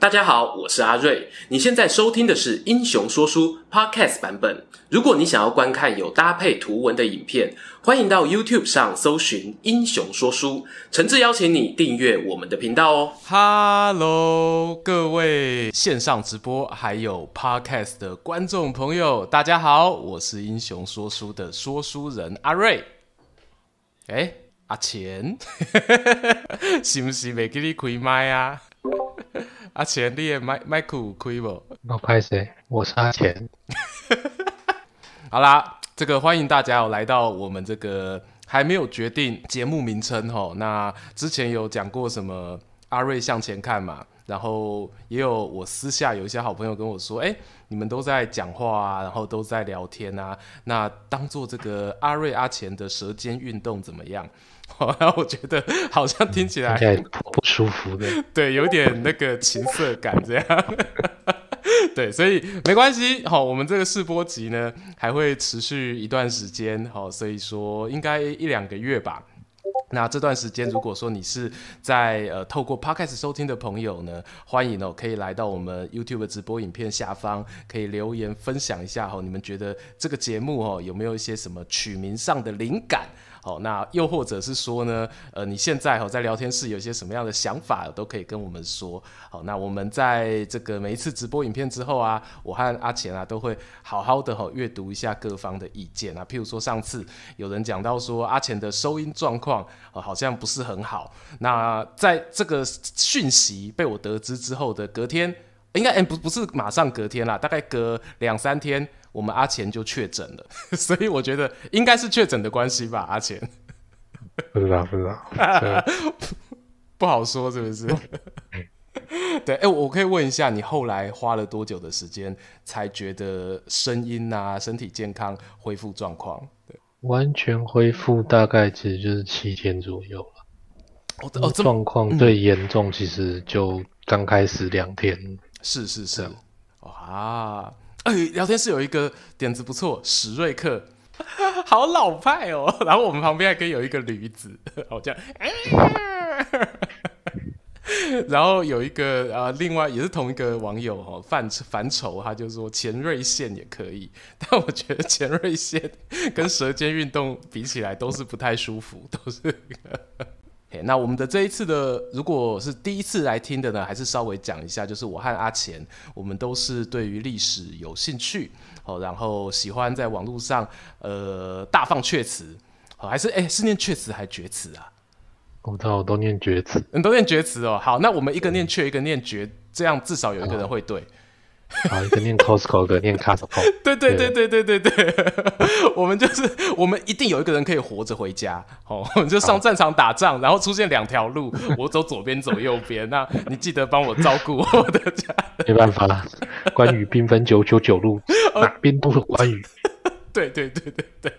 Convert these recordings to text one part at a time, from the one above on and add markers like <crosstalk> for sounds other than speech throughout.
大家好，我是阿瑞。你现在收听的是《英雄说书》Podcast 版本。如果你想要观看有搭配图文的影片，欢迎到 YouTube 上搜寻《英雄说书》，诚挚邀请你订阅我们的频道哦。Hello，各位线上直播还有 Podcast 的观众朋友，大家好，我是《英雄说书》的说书人阿瑞。哎，阿钱，<laughs> 是不是没给你开麦啊？阿钱，你的麦麦克开不？我拍谁？我是阿钱。<laughs> 好啦，这个欢迎大家有来到我们这个还没有决定节目名称吼。那之前有讲过什么阿瑞向前看嘛？然后也有我私下有一些好朋友跟我说，哎，你们都在讲话啊，然后都在聊天啊。那当做这个阿瑞阿钱的舌尖运动怎么样？然后我觉得好像听起来不舒服的，<laughs> 对，有点那个情色感这样。<laughs> 对，所以没关系。好，我们这个试播集呢还会持续一段时间。好，所以说应该一两个月吧。那这段时间，如果说你是在呃透过 Podcast 收听的朋友呢，欢迎哦，可以来到我们 YouTube 直播影片下方，可以留言分享一下哈，你们觉得这个节目哦有没有一些什么取名上的灵感？好，那又或者是说呢，呃，你现在哈在聊天室有一些什么样的想法，都可以跟我们说。好，那我们在这个每一次直播影片之后啊，我和阿钱啊都会好好的哈阅读一下各方的意见啊。譬如说上次有人讲到说阿钱的收音状况好像不是很好，那在这个讯息被我得知之后的隔天，应该不不是马上隔天啦，大概隔两三天。我们阿钱就确诊了，<laughs> 所以我觉得应该是确诊的关系吧，阿钱。不知道，不知道，<laughs> 不好说是不是？<laughs> 对，哎、欸，我可以问一下，你后来花了多久的时间才觉得声音啊、身体健康恢复状况？对，完全恢复大概其实就是七天左右了。哦哦，状况最严重其实就刚开始两天。是是是，哇。哎，聊天室有一个点子不错，史瑞克，<laughs> 好老派哦。<laughs> 然后我们旁边还可以有一个驴子，<laughs> 好这样。然后有一个啊，另外也是同一个网友哦，范范畴，他就说前瑞线也可以，但我觉得前瑞线跟舌尖运动比起来都是不太舒服，都是。那我们的这一次的，如果是第一次来听的呢，还是稍微讲一下，就是我和阿钱，我们都是对于历史有兴趣，哦，然后喜欢在网络上呃大放厥词，哦，还是哎是念厥词还是厥词啊？我知道，我都念厥词，你都念厥词哦。好，那我们一个念厥，一个念厥，这样至少有一个人会对。<laughs> 啊，一个念 Costco，一个念 Costco。对对对对对对对，<laughs> 我们就是我们一定有一个人可以活着回家，哦，我们就上战场打仗，然后出现两条路，我走左边，走右边，那你记得帮我照顾我的家。<laughs> 没办法了，关羽兵分九九九路，哪边都是关羽。对对对对对。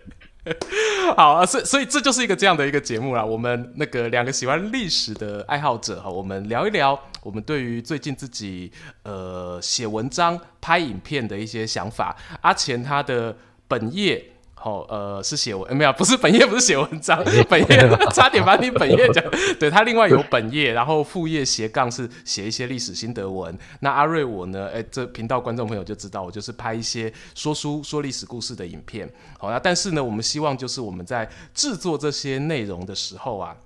<laughs> 好啊，所以所以这就是一个这样的一个节目啦。我们那个两个喜欢历史的爱好者哈，我们聊一聊我们对于最近自己呃写文章、拍影片的一些想法。阿钱他的本业。好、哦，呃，是写文、欸，没有，不是本业，不是写文章，本业差点把你本业讲。<laughs> 对，他另外有本业，然后副业斜杠是写一些历史心得文。那阿瑞我呢？哎、欸，这频道观众朋友就知道，我就是拍一些说书、说历史故事的影片。好，那但是呢，我们希望就是我们在制作这些内容的时候啊，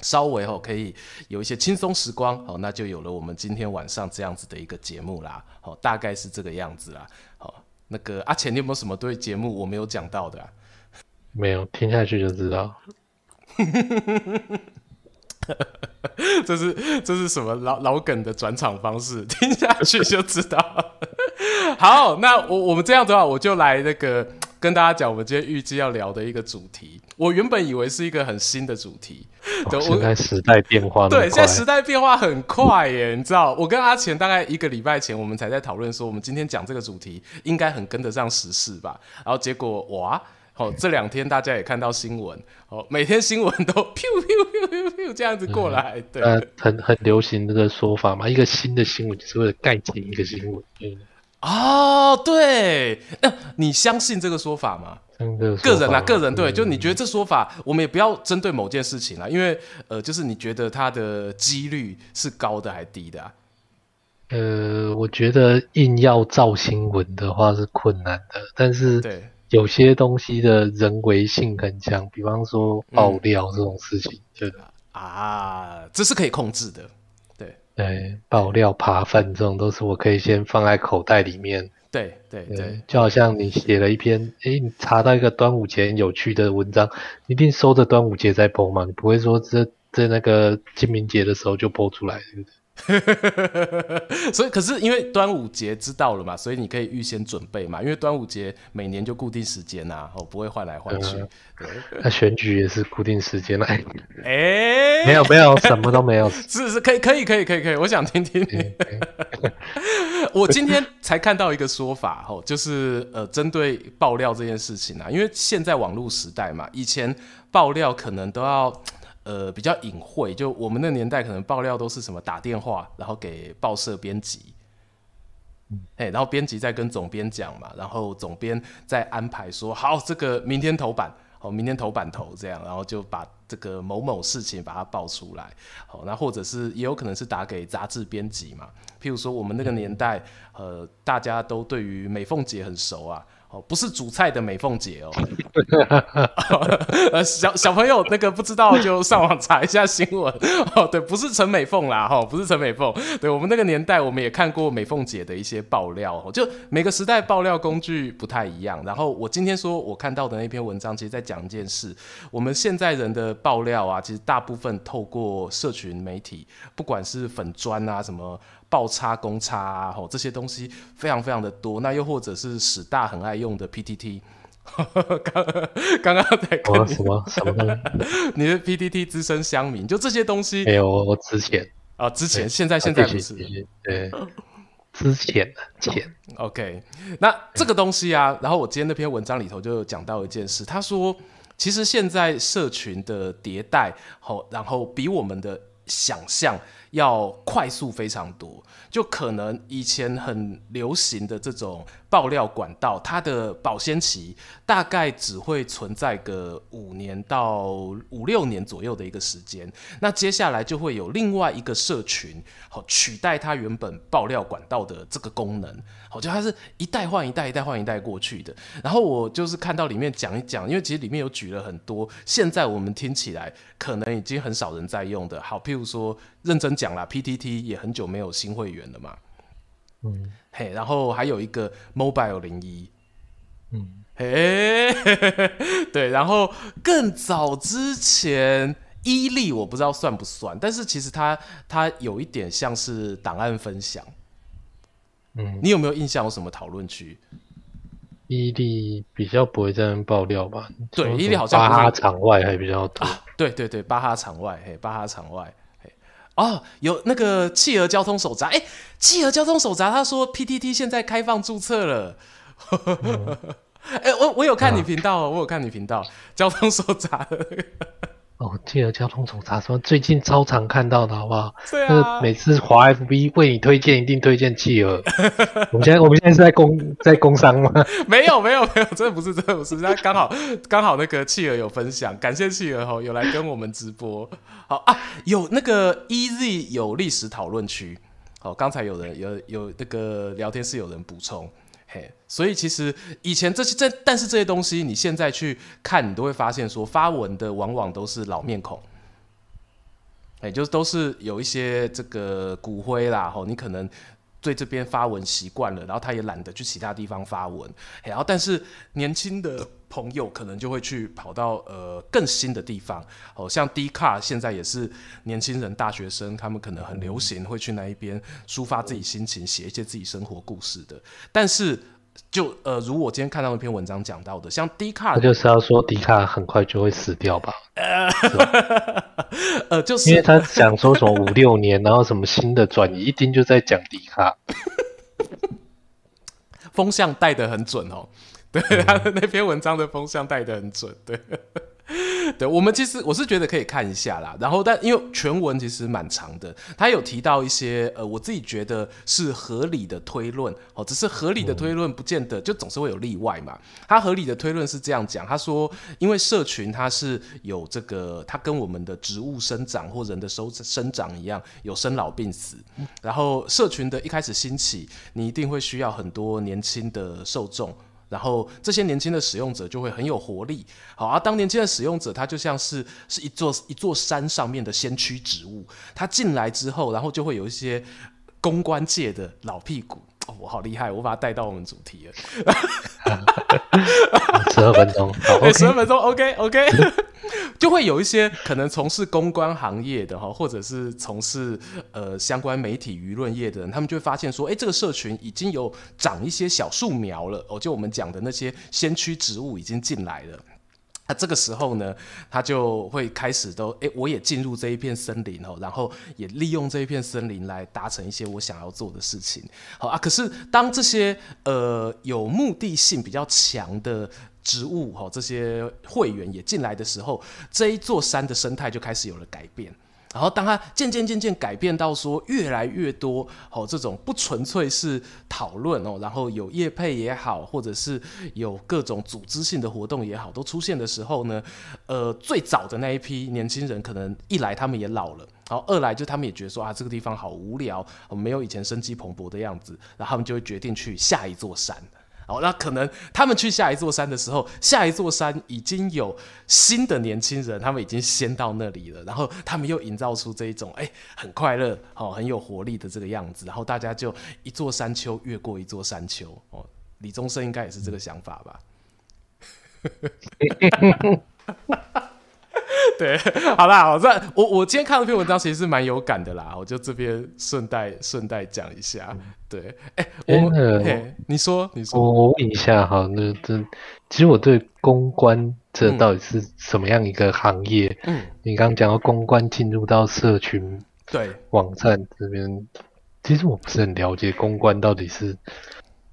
稍微哦可以有一些轻松时光。好，那就有了我们今天晚上这样子的一个节目啦。好，大概是这个样子啦。好。那个阿钱，你有没有什么对节目我没有讲到的、啊？没有，听下去就知道。<laughs> 这是这是什么老老梗的转场方式？<laughs> 听下去就知道。<laughs> 好，那我我们这样的话，我就来那个。跟大家讲，我们今天预计要聊的一个主题，我原本以为是一个很新的主题。哦、现在时代变化对，现在时代变化很快耶，你知道？我跟阿钱大概一个礼拜前，我们才在讨论说，我们今天讲这个主题应该很跟得上时事吧？然后结果哇，哦，这两天大家也看到新闻，哦，每天新闻都咻咻咻咻这样子过来，嗯、对，呃、很很流行这个说法嘛，一个新的新闻就是为了盖起一个新闻。嗯哦，对，那你相信这个说法吗？个人啊，个人对，就你觉得这说法，我们也不要针对某件事情啦，因为呃，就是你觉得它的几率是高的还是低的啊？呃，我觉得硬要造新闻的话是困难的，但是对有些东西的人为性很强，比方说爆料这种事情，对、嗯、啊，这是可以控制的。对对，爆料扒饭这种都是我可以先放在口袋里面。对对对，对，就好像你写了一篇，诶，你查到一个端午节很有趣的文章，你一定收着端午节再 po 嘛，你不会说这在那个清明节的时候就 po 出来，对不对？<laughs> 所以，可是因为端午节知道了嘛，所以你可以预先准备嘛。因为端午节每年就固定时间呐、啊，哦，不会换来换去。那、呃、选举也是固定时间来，哎、欸，没有没有，什么都没有。<laughs> 是是，可以可以可以可以可以，我想听听你。<laughs> 我今天才看到一个说法，哦，就是呃，针对爆料这件事情啊，因为现在网络时代嘛，以前爆料可能都要。呃，比较隐晦，就我们那年代可能爆料都是什么打电话，然后给报社编辑，哎、嗯，然后编辑再跟总编讲嘛，然后总编再安排说好，这个明天头版，好，明天头版头这样，然后就把这个某某事情把它爆出来，好，那或者是也有可能是打给杂志编辑嘛，譬如说我们那个年代，呃，大家都对于美凤姐很熟啊。哦，不是煮菜的美凤姐哦，<laughs> 呃，小小朋友那个不知道就上网查一下新闻哦。对，不是陈美凤啦，哈，不是陈美凤。对，我们那个年代，我们也看过美凤姐的一些爆料，哦就每个时代爆料工具不太一样。然后我今天说我看到的那篇文章，其实在讲一件事：我们现在人的爆料啊，其实大部分透过社群媒体，不管是粉砖啊什么。爆叉公叉啊，吼，这些东西非常非常的多。那又或者是史大很爱用的 PTT，刚 <laughs> 刚刚在跟你什么什么东西？<laughs> 你的 PTT 资深乡民，就这些东西。没有，我之前啊，之前现在现在不是，对，之前前。OK，那这个东西啊，然后我今天那篇文章里头就讲到一件事，他说，其实现在社群的迭代，好，然后比我们的想象要快速非常多，就可能以前很流行的这种爆料管道，它的保鲜期大概只会存在个五年到五六年左右的一个时间。那接下来就会有另外一个社群，好取代它原本爆料管道的这个功能。好，就它是一代换一代，一代换一代过去的。然后我就是看到里面讲一讲，因为其实里面有举了很多，现在我们听起来可能已经很少人在用的。好，譬如说认真讲啦，PTT 也很久没有新会员了嘛。嗯，嘿，然后还有一个 Mobile 零一，嗯，嘿，<laughs> 对，然后更早之前伊利我不知道算不算，但是其实它它有一点像是档案分享。嗯，你有没有印象有什么讨论区？伊利比较不会在那爆料吧？对，伊利好像巴哈场外还比较多。啊、对对对，巴哈场外，嘿，巴哈场外，嘿，哦，有那个企鹅交通手札，哎、欸，企鹅交通手札，他说 PTT 现在开放注册了。<laughs> 哎、我我有看你频道、我有看你频道交通手札。哦，企鹅交通手札说最近超常看到的，好不好？对啊，每次华 FB 为你推荐，一定推荐企鹅。我们现在我们现在是在工在工商吗？<laughs> 没有没有没有，真的不是真的不是，他刚好刚好那个企鹅有分享，感谢企鹅吼有来跟我们直播。好啊，有那个 EZ 有历史讨论区，好，刚才有人有有那个聊天室有人补充。嘿，所以其实以前这些这，但是这些东西你现在去看，你都会发现说发文的往往都是老面孔，哎，就是都是有一些这个骨灰啦，吼，你可能对这边发文习惯了，然后他也懒得去其他地方发文，然后但是年轻的。朋友可能就会去跑到呃更新的地方，哦，像 Dcard 现在也是年轻人、大学生，他们可能很流行会去那一边抒发自己心情，写一些自己生活故事的。但是就呃，如我今天看到那篇文章讲到的，像 Dcard，他就是要说 Dcard 很快就会死掉吧？呃，<laughs> 呃，就是因为他讲说什么五六年，然后什么新的转移，一定就在讲 Dcard，<laughs> 风向带的很准哦。对他的那篇文章的风向带的很准，对，<laughs> 对，我们其实我是觉得可以看一下啦，然后但因为全文其实蛮长的，他有提到一些呃，我自己觉得是合理的推论哦，只是合理的推论不见得就总是会有例外嘛。他合理的推论是这样讲，他说因为社群它是有这个，它跟我们的植物生长或人的生生长一样，有生老病死，然后社群的一开始兴起，你一定会需要很多年轻的受众。然后这些年轻的使用者就会很有活力，好，而当年轻的使用者，他就像是是一座一座山上面的先驱植物，他进来之后，然后就会有一些公关界的老屁股，哦，我好厉害，我把它带到我们主题了，<laughs> 十二分钟，对，<laughs> 十二分钟，OK OK。<laughs> 就会有一些可能从事公关行业的哈，或者是从事呃相关媒体舆论业的人，他们就会发现说，哎，这个社群已经有长一些小树苗了哦，就我们讲的那些先驱植物已经进来了。那这个时候呢，他就会开始都，哎，我也进入这一片森林哦，然后也利用这一片森林来达成一些我想要做的事情。好啊，可是当这些呃有目的性比较强的。植物哈，这些会员也进来的时候，这一座山的生态就开始有了改变。然后，当它渐渐渐渐改变到说越来越多哦，这种不纯粹是讨论哦，然后有业配也好，或者是有各种组织性的活动也好，都出现的时候呢，呃，最早的那一批年轻人可能一来他们也老了，然后二来就他们也觉得说啊，这个地方好无聊，没有以前生机蓬勃的样子，然后他们就会决定去下一座山。哦，那可能他们去下一座山的时候，下一座山已经有新的年轻人，他们已经先到那里了，然后他们又营造出这一种哎、很快乐、哦很有活力的这个样子，然后大家就一座山丘越过一座山丘。哦，李宗盛应该也是这个想法吧？<laughs> <laughs> 对，好啦，好，这我我今天看了篇文章其实是蛮有感的啦，我就这边顺带顺带讲一下。对，哎、欸，我、欸，你说，你说，我我问一下哈，那这其实我对公关这到底是什么样一个行业？嗯，你刚刚讲到公关进入到社群对网站这边，其实我不是很了解公关到底是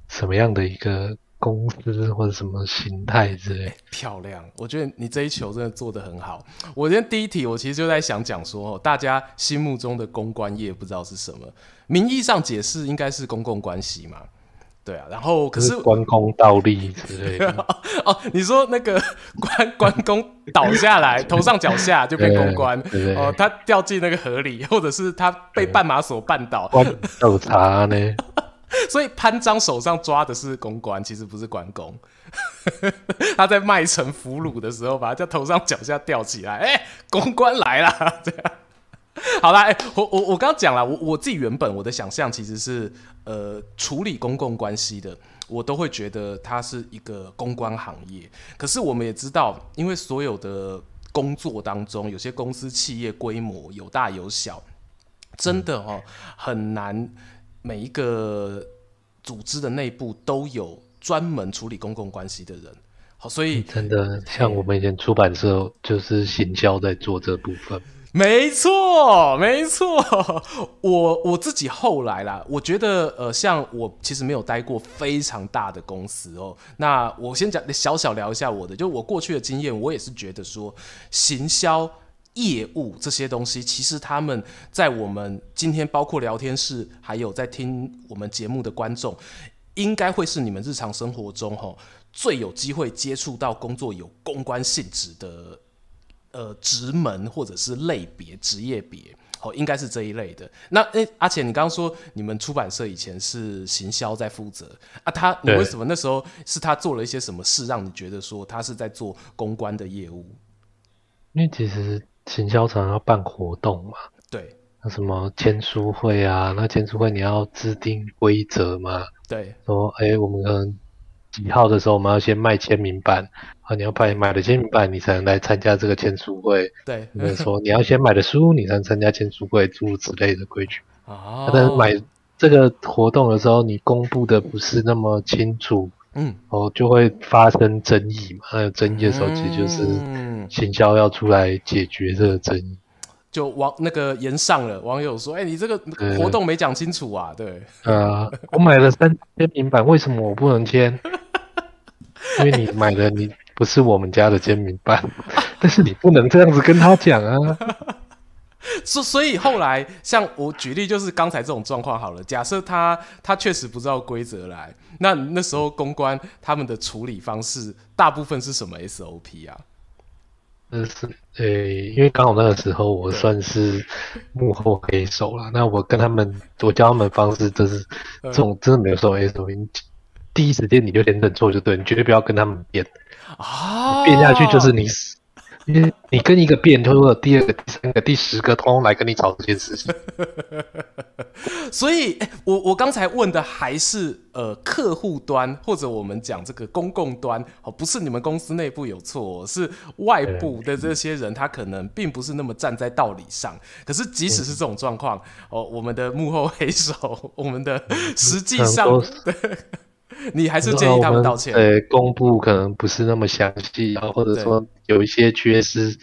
什么样的一个。公司或者什么形态之类，漂亮！我觉得你这一球真的做得很好。我今天第一题，我其实就在想讲说，大家心目中的公关业不知道是什么？名义上解释应该是公共关系嘛？对啊，然后可是关公倒立之类的 <laughs> 哦，你说那个 <laughs> 关关公倒下来，头上脚下就被公关 <laughs> 哦，他掉进那个河里，或者是他被绊马索绊倒，关倒茶呢？<laughs> 所以潘璋手上抓的是公关，其实不是关公。<laughs> 他在麦城俘虏的时候，把他在头上脚下吊起来，哎、公关来了，<laughs> 这样。好啦，我我我刚刚讲了，我我自己原本我的想象其实是，呃，处理公共关系的，我都会觉得它是一个公关行业。可是我们也知道，因为所有的工作当中，有些公司企业规模有大有小，真的哦，很难。每一个组织的内部都有专门处理公共关系的人，好，所以真的像我们以前出版社就是行销在做这部分。没错，没错。我我自己后来啦，我觉得呃，像我其实没有待过非常大的公司哦。那我先讲小小聊一下我的，就我过去的经验，我也是觉得说行销。业务这些东西，其实他们在我们今天包括聊天室，还有在听我们节目的观众，应该会是你们日常生活中吼最有机会接触到工作有公关性质的呃职门或者是类别职业别，哦，应该是这一类的。那诶，阿且，你刚刚说你们出版社以前是行销在负责啊，他你为什么那时候是他做了一些什么事，让你觉得说他是在做公关的业务？因为其实。行销常要办活动嘛，对，那什么签书会啊，那签书会你要制定规则嘛，对，说哎、欸，我们可能几号的时候我们要先卖签名版啊，你要买买了签名版，你才能来参加这个签书会，对，比如说你要先买的书，你才能参加签书会，诸如此类的规矩。啊，但是买这个活动的时候，你公布的不是那么清楚，嗯，哦，就会发生争议嘛，那有争议的时候，其实就是。嗯行销要出来解决这个争议，就网那个言上了，网友说：“哎、欸，你这个活动没讲清楚啊？”对，呃，我买了三签名版，为什么我不能签？<laughs> 因为你买的你不是我们家的签名版。但是你不能这样子跟他讲啊。<laughs> 所所以后来，像我举例，就是刚才这种状况好了。假设他他确实不知道规则来，那那时候公关他们的处理方式，大部分是什么 SOP 啊？那是诶、欸，因为刚好那个时候我算是 <laughs> 幕后黑手了。那我跟他们，我教他们方式，就是这种真的没有什么 SOP。第一时间你就先认错就对，你绝对不要跟他们变啊，变下去就是你死。因为你跟一个辩，通过第二个、第三个、第十个，通通来跟你吵这件事情。<laughs> 所以，欸、我我刚才问的还是呃客户端，或者我们讲这个公共端哦，不是你们公司内部有错，是外部的这些人，他可能并不是那么站在道理上。可是，即使是这种状况哦，我们的幕后黑手，我们的实际上。<laughs> 你还是建议他们道歉。呃，公布可能不是那么详细，然后或者说有一些缺失，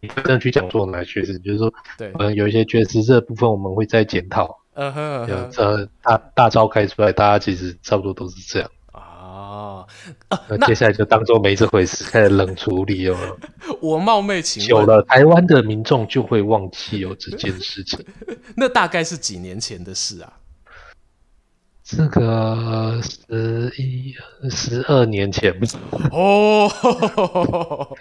你不能去讲做哪缺失，就是说，对，可能有一些缺失，这部分我们会再检讨。嗯哼，呃，大大招开出来，大家其实差不多都是这样。啊，那接下来就当做没这回事，开始冷处理哦。<laughs> 我冒昧请问，久了，台湾的民众就会忘记有这件事情。<laughs> 那大概是几年前的事啊？这个十一、十二年前哦。<laughs>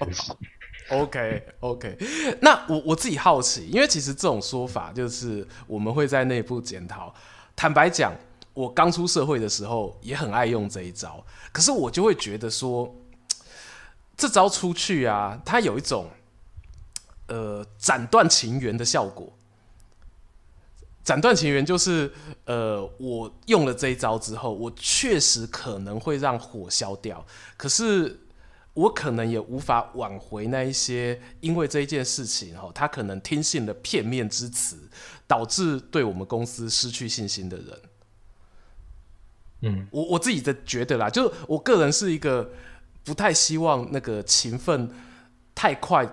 OK OK，那我我自己好奇，因为其实这种说法就是我们会在内部检讨。坦白讲，我刚出社会的时候也很爱用这一招，可是我就会觉得说，这招出去啊，它有一种呃斩断情缘的效果。斩断情缘就是，呃，我用了这一招之后，我确实可能会让火消掉，可是我可能也无法挽回那一些因为这一件事情，哈，他可能听信了片面之词，导致对我们公司失去信心的人。嗯，我我自己的觉得啦，就我个人是一个不太希望那个情分太快。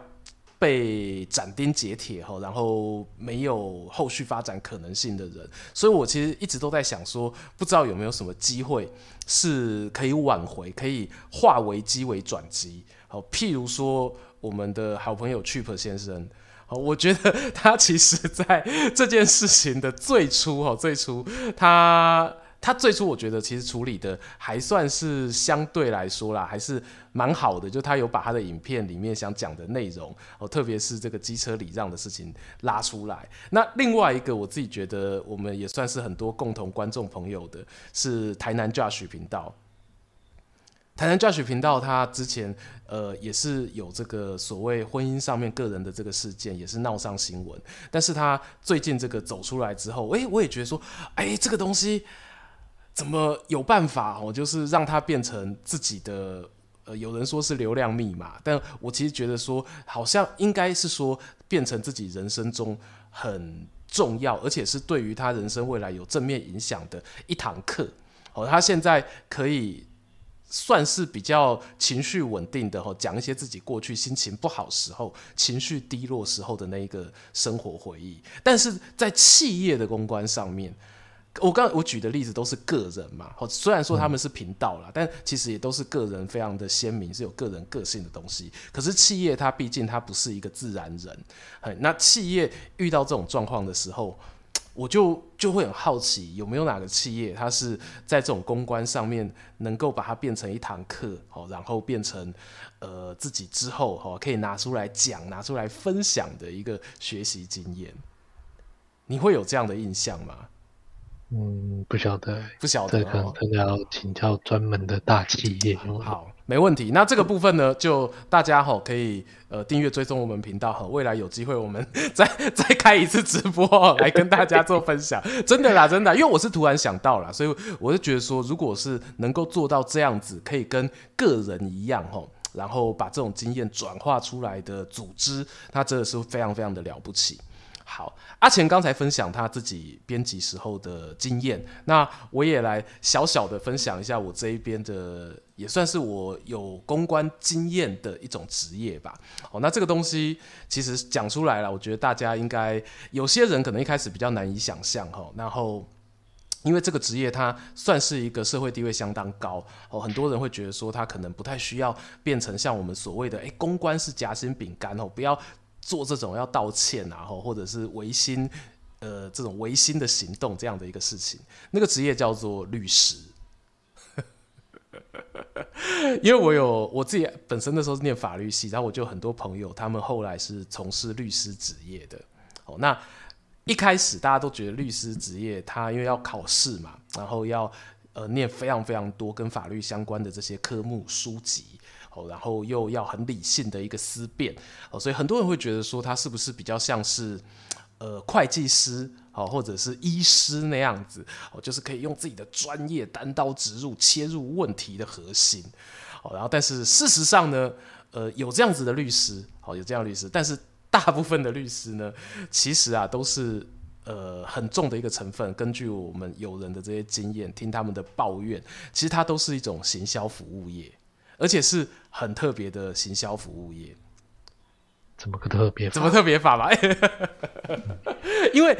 被斩钉截铁后，然后没有后续发展可能性的人，所以我其实一直都在想说，不知道有没有什么机会是可以挽回，可以化危机为转机。好，譬如说我们的好朋友 Chip 先生，好，我觉得他其实在这件事情的最初，哈，最初他。他最初我觉得其实处理的还算是相对来说啦，还是蛮好的。就他有把他的影片里面想讲的内容哦，特别是这个机车礼让的事情拉出来。那另外一个我自己觉得我们也算是很多共同观众朋友的，是台南 Josh 频道。台南 Josh 频道他之前呃也是有这个所谓婚姻上面个人的这个事件，也是闹上新闻。但是他最近这个走出来之后，诶，我也觉得说，诶，这个东西。怎么有办法哦？就是让它变成自己的，呃，有人说是流量密码，但我其实觉得说，好像应该是说变成自己人生中很重要，而且是对于他人生未来有正面影响的一堂课。哦，他现在可以算是比较情绪稳定的哦，讲一些自己过去心情不好时候、情绪低落时候的那一个生活回忆，但是在企业的公关上面。我刚我举的例子都是个人嘛，虽然说他们是频道啦，但其实也都是个人，非常的鲜明，是有个人个性的东西。可是企业它毕竟它不是一个自然人，那企业遇到这种状况的时候，我就就会很好奇，有没有哪个企业它是在这种公关上面能够把它变成一堂课，然后变成呃自己之后可以拿出来讲、拿出来分享的一个学习经验。你会有这样的印象吗？嗯，不晓得，不晓得，这可能真的要请教专门的大企业。好，好，没问题。那这个部分呢，就大家哈可以呃订阅追踪我们频道哈，未来有机会我们 <laughs> 再再开一次直播来跟大家做分享。真的啦，真的，因为我是突然想到啦，所以我就觉得说，如果是能够做到这样子，可以跟个人一样哈，然后把这种经验转化出来的组织，它真的是非常非常的了不起。好，阿钱刚才分享他自己编辑时候的经验，那我也来小小的分享一下我这一边的，也算是我有公关经验的一种职业吧。哦，那这个东西其实讲出来了，我觉得大家应该有些人可能一开始比较难以想象哈，然后。因为这个职业它算是一个社会地位相当高哦，很多人会觉得说他可能不太需要变成像我们所谓的诶，公关是夹心饼干哦，不要做这种要道歉啊，或者是违心呃这种违心的行动这样的一个事情。那个职业叫做律师，<laughs> 因为我有我自己本身那时候是念法律系，然后我就很多朋友，他们后来是从事律师职业的哦，那。一开始大家都觉得律师职业，他因为要考试嘛，然后要呃念非常非常多跟法律相关的这些科目书籍，哦，然后又要很理性的一个思辨，哦，所以很多人会觉得说他是不是比较像是呃会计师，哦，或者是医师那样子，哦，就是可以用自己的专业单刀直入切入问题的核心，哦，然后但是事实上呢，呃，有这样子的律师，哦，有这样律师，但是。大部分的律师呢，其实啊都是呃很重的一个成分。根据我们友人的这些经验，听他们的抱怨，其实它都是一种行销服务业，而且是很特别的行销服务业。怎么个特别？怎么特别法吧？<laughs> 因为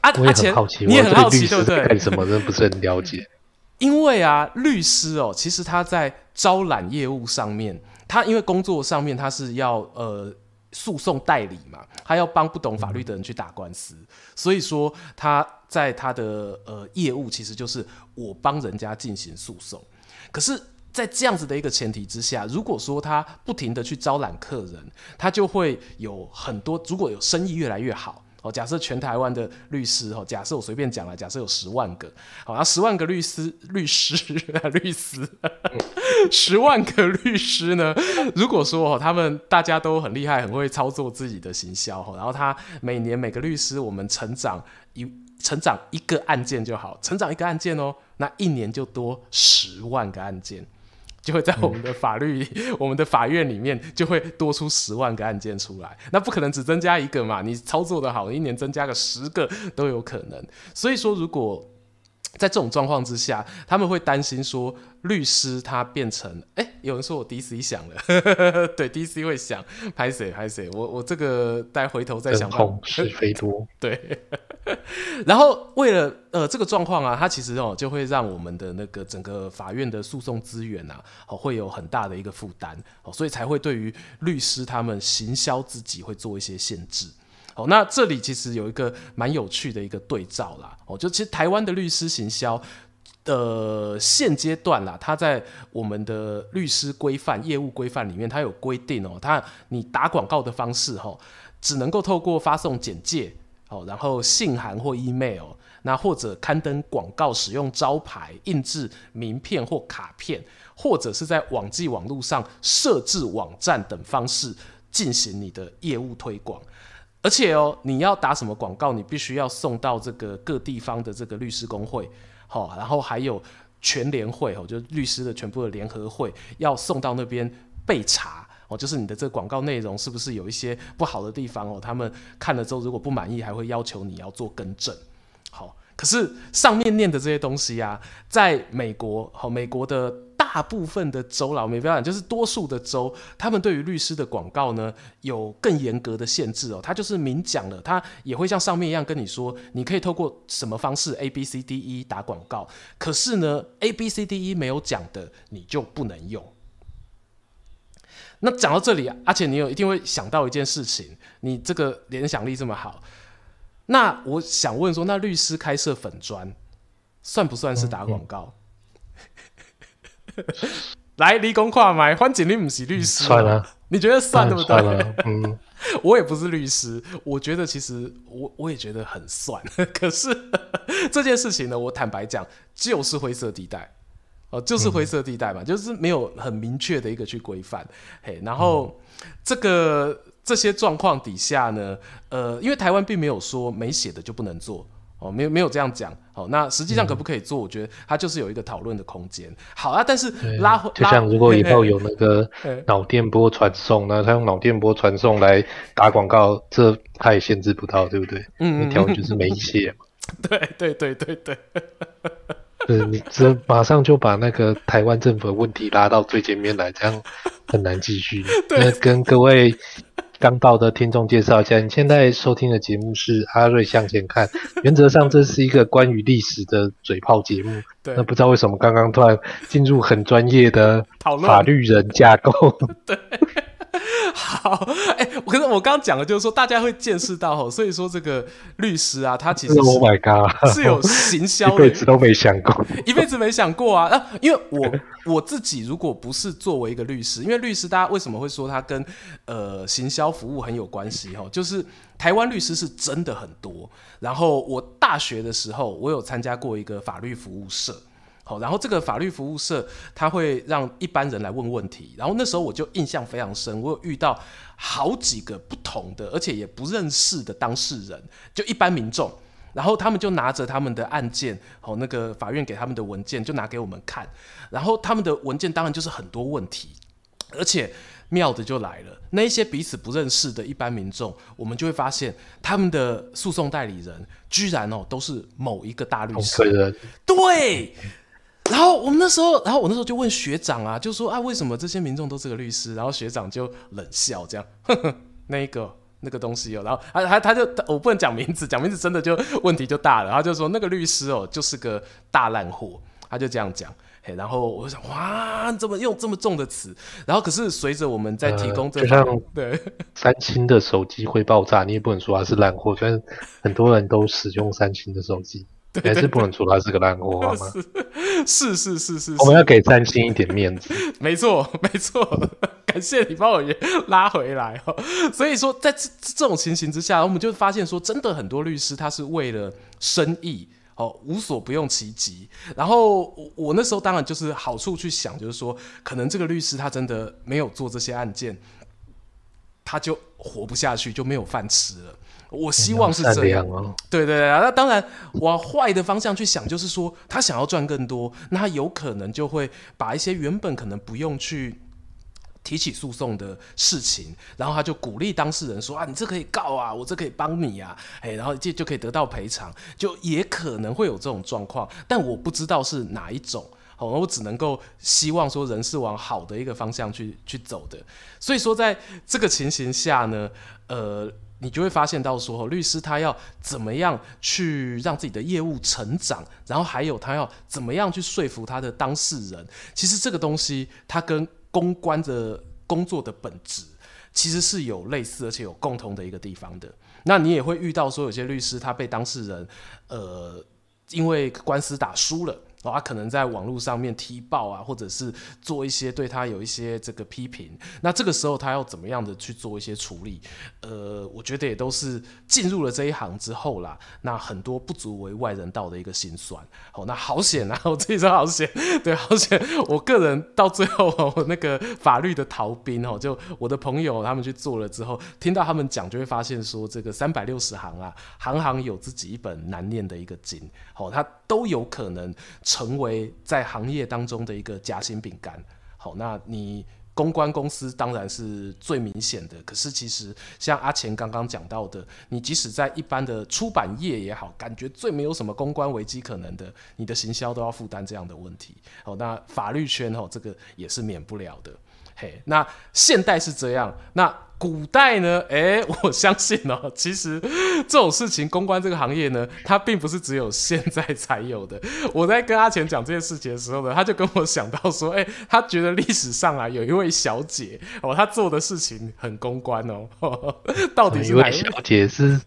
啊，我也很好奇，你也很好奇，对不对？干什么？真不是很了解。<laughs> 因为啊，律师哦，其实他在招揽业务上面，他因为工作上面他是要呃。诉讼代理嘛，他要帮不懂法律的人去打官司，嗯、所以说他在他的呃业务其实就是我帮人家进行诉讼。可是，在这样子的一个前提之下，如果说他不停的去招揽客人，他就会有很多，如果有生意越来越好。哦，假设全台湾的律师，哦，假设我随便讲了，假设有十万个，好，那十万个律师，律师，律师，<laughs> 十万个律师呢？如果说，他们大家都很厉害，很会操作自己的行销，然后他每年每个律师，我们成长一成长一个案件就好，成长一个案件哦，那一年就多十万个案件。就会在我们的法律、嗯、我们的法院里面，就会多出十万个案件出来。那不可能只增加一个嘛？你操作的好，一年增加个十个都有可能。所以说，如果在这种状况之下，他们会担心说，律师他变成，哎，有人说我 DC 响了，<laughs> 对，DC 会响，拍谁拍谁，我我这个待回头再想。是非多，<laughs> 对。<laughs> 然后为了呃这个状况啊，它其实哦就会让我们的那个整个法院的诉讼资源啊，哦会有很大的一个负担哦，所以才会对于律师他们行销自己会做一些限制。那这里其实有一个蛮有趣的一个对照啦，哦，就其实台湾的律师行销的现阶段啦，它在我们的律师规范、业务规范里面，它有规定哦，它你打广告的方式哈，只能够透过发送简介。哦，然后信函或 email，那或者刊登广告、使用招牌、印制名片或卡片，或者是在网际网络上设置网站等方式进行你的业务推广。而且哦，你要打什么广告，你必须要送到这个各地方的这个律师工会，好，然后还有全联会，哦，就是律师的全部的联合会，要送到那边备查。哦，就是你的这个广告内容是不是有一些不好的地方哦？他们看了之后如果不满意，还会要求你要做更正。好，可是上面念的这些东西啊，在美国，好，美国的大部分的州啦，没办法，就是多数的州，他们对于律师的广告呢，有更严格的限制哦。他就是明讲了，他也会像上面一样跟你说，你可以透过什么方式 A B C D E 打广告，可是呢，A B C D E 没有讲的，你就不能用。那讲到这里，而且你有一定会想到一件事情，你这个联想力这么好，那我想问说，那律师开设粉专，算不算是打广告？<laughs> 来，理工跨买，欢迎你不是律师，算了，你觉得算对不对？嗯，<laughs> 我也不是律师，我觉得其实我我也觉得很算，<laughs> 可是这件事情呢，我坦白讲，就是灰色地带。哦，就是灰色地带嘛，嗯、就是没有很明确的一个去规范，嘿，然后、嗯、这个这些状况底下呢，呃，因为台湾并没有说没写的就不能做，哦，没有没有这样讲，哦，那实际上可不可以做？嗯、我觉得它就是有一个讨论的空间。好啊，但是拉回，就像如果以后有那个脑电波传送，那他用脑电波传送来打广告，这他也限制不到，对不对？嗯，那条就是没写嘛。对对对对对。对，<laughs> 你这马上就把那个台湾政府的问题拉到最前面来，这样很难继续。<laughs> 对那跟各位刚到的听众介绍一下，你现在收听的节目是阿瑞向前看。原则上，这是一个关于历史的嘴炮节目。<laughs> 对。那不知道为什么刚刚突然进入很专业的 <laughs> 法律人架构。<laughs> 对。<laughs> 好，哎、可是我刚刚讲的就是说，大家会见识到吼，所以说这个律师啊，他其实是 Oh my God 是有行销，<laughs> 一辈子都没想过，一辈子没想过啊。啊，因为我 <laughs> 我自己如果不是作为一个律师，因为律师大家为什么会说他跟呃行销服务很有关系哦，就是台湾律师是真的很多。然后我大学的时候，我有参加过一个法律服务社。然后这个法律服务社，他会让一般人来问问题。然后那时候我就印象非常深，我有遇到好几个不同的，而且也不认识的当事人，就一般民众。然后他们就拿着他们的案件，哦，那个法院给他们的文件，就拿给我们看。然后他们的文件当然就是很多问题，而且妙的就来了，那一些彼此不认识的一般民众，我们就会发现他们的诉讼代理人居然哦都是某一个大律师，对。然后我们那时候，然后我那时候就问学长啊，就说啊，为什么这些民众都是个律师？然后学长就冷笑，这样，<laughs> 呵呵，那个那个东西哦，然后他他他就我不能讲名字，讲名字真的就问题就大了。他就说那个律师哦，就是个大烂货，他就这样讲。嘿，然后我就想，哇，怎么用这么重的词？然后可是随着我们在提供这个，呃、就像对三星的手机会爆炸，你也不能说它是烂货，虽然很多人都使用三星的手机。对对对，还是不能说他是个烂货，好吗？<laughs> 是是是是，是，我们要给三星一点面子。没错没错，感谢你帮我拉回来哦。所以说，在这这种情形之下，我们就发现说，真的很多律师他是为了生意哦，无所不用其极。然后我我那时候当然就是好处去想，就是说，可能这个律师他真的没有做这些案件，他就活不下去，就没有饭吃了。我希望是这样，哦、对对啊，那当然往坏的方向去想，就是说他想要赚更多，那他有可能就会把一些原本可能不用去提起诉讼的事情，然后他就鼓励当事人说啊，你这可以告啊，我这可以帮你啊，哎，然后这就可以得到赔偿，就也可能会有这种状况，但我不知道是哪一种，好，我只能够希望说人是往好的一个方向去去走的，所以说在这个情形下呢，呃。你就会发现到说，律师他要怎么样去让自己的业务成长，然后还有他要怎么样去说服他的当事人。其实这个东西，它跟公关的工作的本质其实是有类似而且有共同的一个地方的。那你也会遇到说，有些律师他被当事人，呃，因为官司打输了。哦，他可能在网络上面踢爆啊，或者是做一些对他有一些这个批评，那这个时候他要怎么样的去做一些处理？呃，我觉得也都是进入了这一行之后啦，那很多不足为外人道的一个心酸。好，那好险啊，我自己说好险，对，好险。我个人到最后，我那个法律的逃兵哦，就我的朋友他们去做了之后，听到他们讲，就会发现说，这个三百六十行啊，行行有自己一本难念的一个经，好，他都有可能。成为在行业当中的一个夹心饼干。好，那你公关公司当然是最明显的。可是其实像阿钱刚刚讲到的，你即使在一般的出版业也好，感觉最没有什么公关危机可能的，你的行销都要负担这样的问题。好，那法律圈哦，这个也是免不了的。嘿，那现代是这样，那。古代呢？<laughs> 哎，我相信哦，其实这种事情，公关这个行业呢，它并不是只有现在才有的。<laughs> 我在跟阿钱讲这件事情的时候呢，他就跟我想到说，哎，他觉得历史上啊，有一位小姐哦，她做的事情很公关哦，呵 <laughs> 呵到底是哪小姐是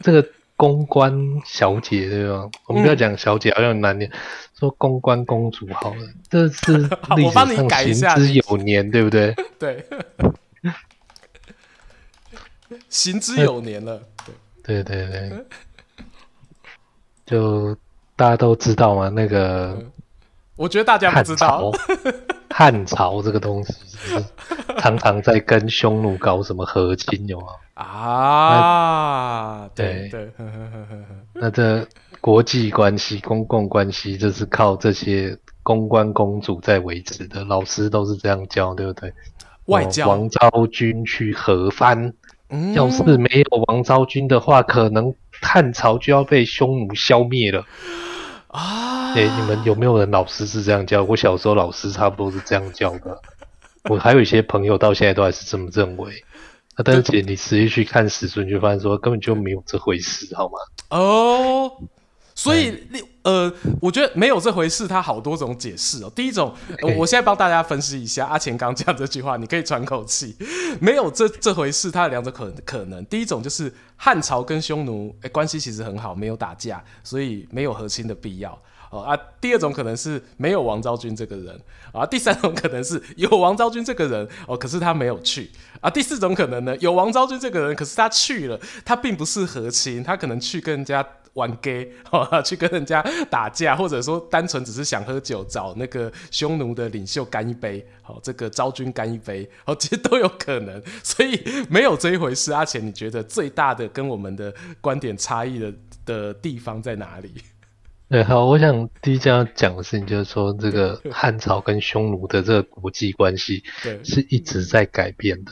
这个公关小姐对吧？我们不要讲小姐，好像难念，说公关公主好了，这是 <laughs> 历史上行之有年，对不对？<laughs> 对。行之有年了，对对对对，就大家都知道嘛，那个，我觉得大家不知道，<laughs> 汉朝这个东西，就是常常在跟匈奴搞什么和亲，有吗？啊，对对，那这国际关系、公共关系，就是靠这些公关公主在维持的，老师都是这样教，对不对？外交，王昭君去和番。要是没有王昭君的话，可能汉朝就要被匈奴消灭了啊！哎、欸，你们有没有人老师是这样教？我小时候老师差不多是这样教的。我还有一些朋友到现在都还是这么认为。啊、但是姐，你实际去看史书，你就发现说根本就没有这回事，好吗？哦，所以你呃，我觉得没有这回事，它好多种解释哦。第一种，呃、我现在帮大家分析一下阿钱刚讲这句话，你可以喘口气。没有这这回事，它有两种可可能。第一种就是汉朝跟匈奴诶关系其实很好，没有打架，所以没有和亲的必要。哦啊，第二种可能是没有王昭君这个人啊，第三种可能是有王昭君这个人哦，可是他没有去啊，第四种可能呢，有王昭君这个人，可是他去了，他并不是和亲，他可能去跟人家玩 gay，啊 <laughs> <laughs> 去跟人家打架，或者说单纯只是想喝酒，找那个匈奴的领袖干一杯，好，这个昭君干一杯，哦，<laughs> 其实都有可能，所以没有这一回事。阿钱，你觉得最大的跟我们的观点差异的的地方在哪里？对，好，我想第一件要讲的事情就是说，这个汉朝跟匈奴的这个国际关系，对，是一直在改变的。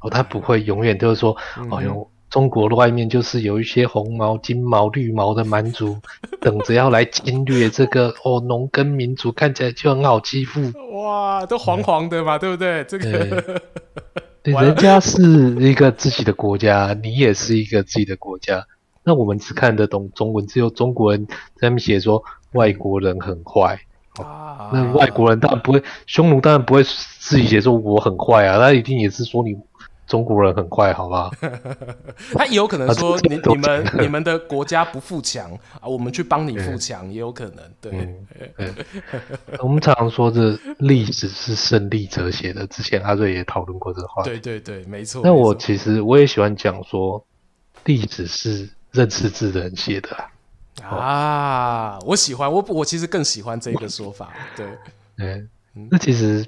哦，他不会永远就是说，哦哟，中国的外面就是有一些红毛、金毛、绿毛的蛮族，<laughs> 等着要来侵略这个哦农耕民族，看起来就很好欺负。哇，都黄黄的嘛，对不对？这个，<laughs> 对，人家是一个自己的国家，你也是一个自己的国家。那我们只看得懂中文，只有中国人在那边写说外国人很坏。啊，那外国人当然不会，匈奴当然不会自己写说我很坏啊，他一定也是说你中国人很快，好吧？<laughs> 他也有可能说你你们你们的国家不富强啊，我们去帮你富强也有可能。对，嗯、<laughs> 我们常常说这历史是胜利者写的，之前阿瑞也讨论过这个话。对对对，没错。那我其实我也喜欢讲说历史是。认识字的人写的啊，啊，我喜欢我我其实更喜欢这个说法，对，<laughs> 嗯，那其实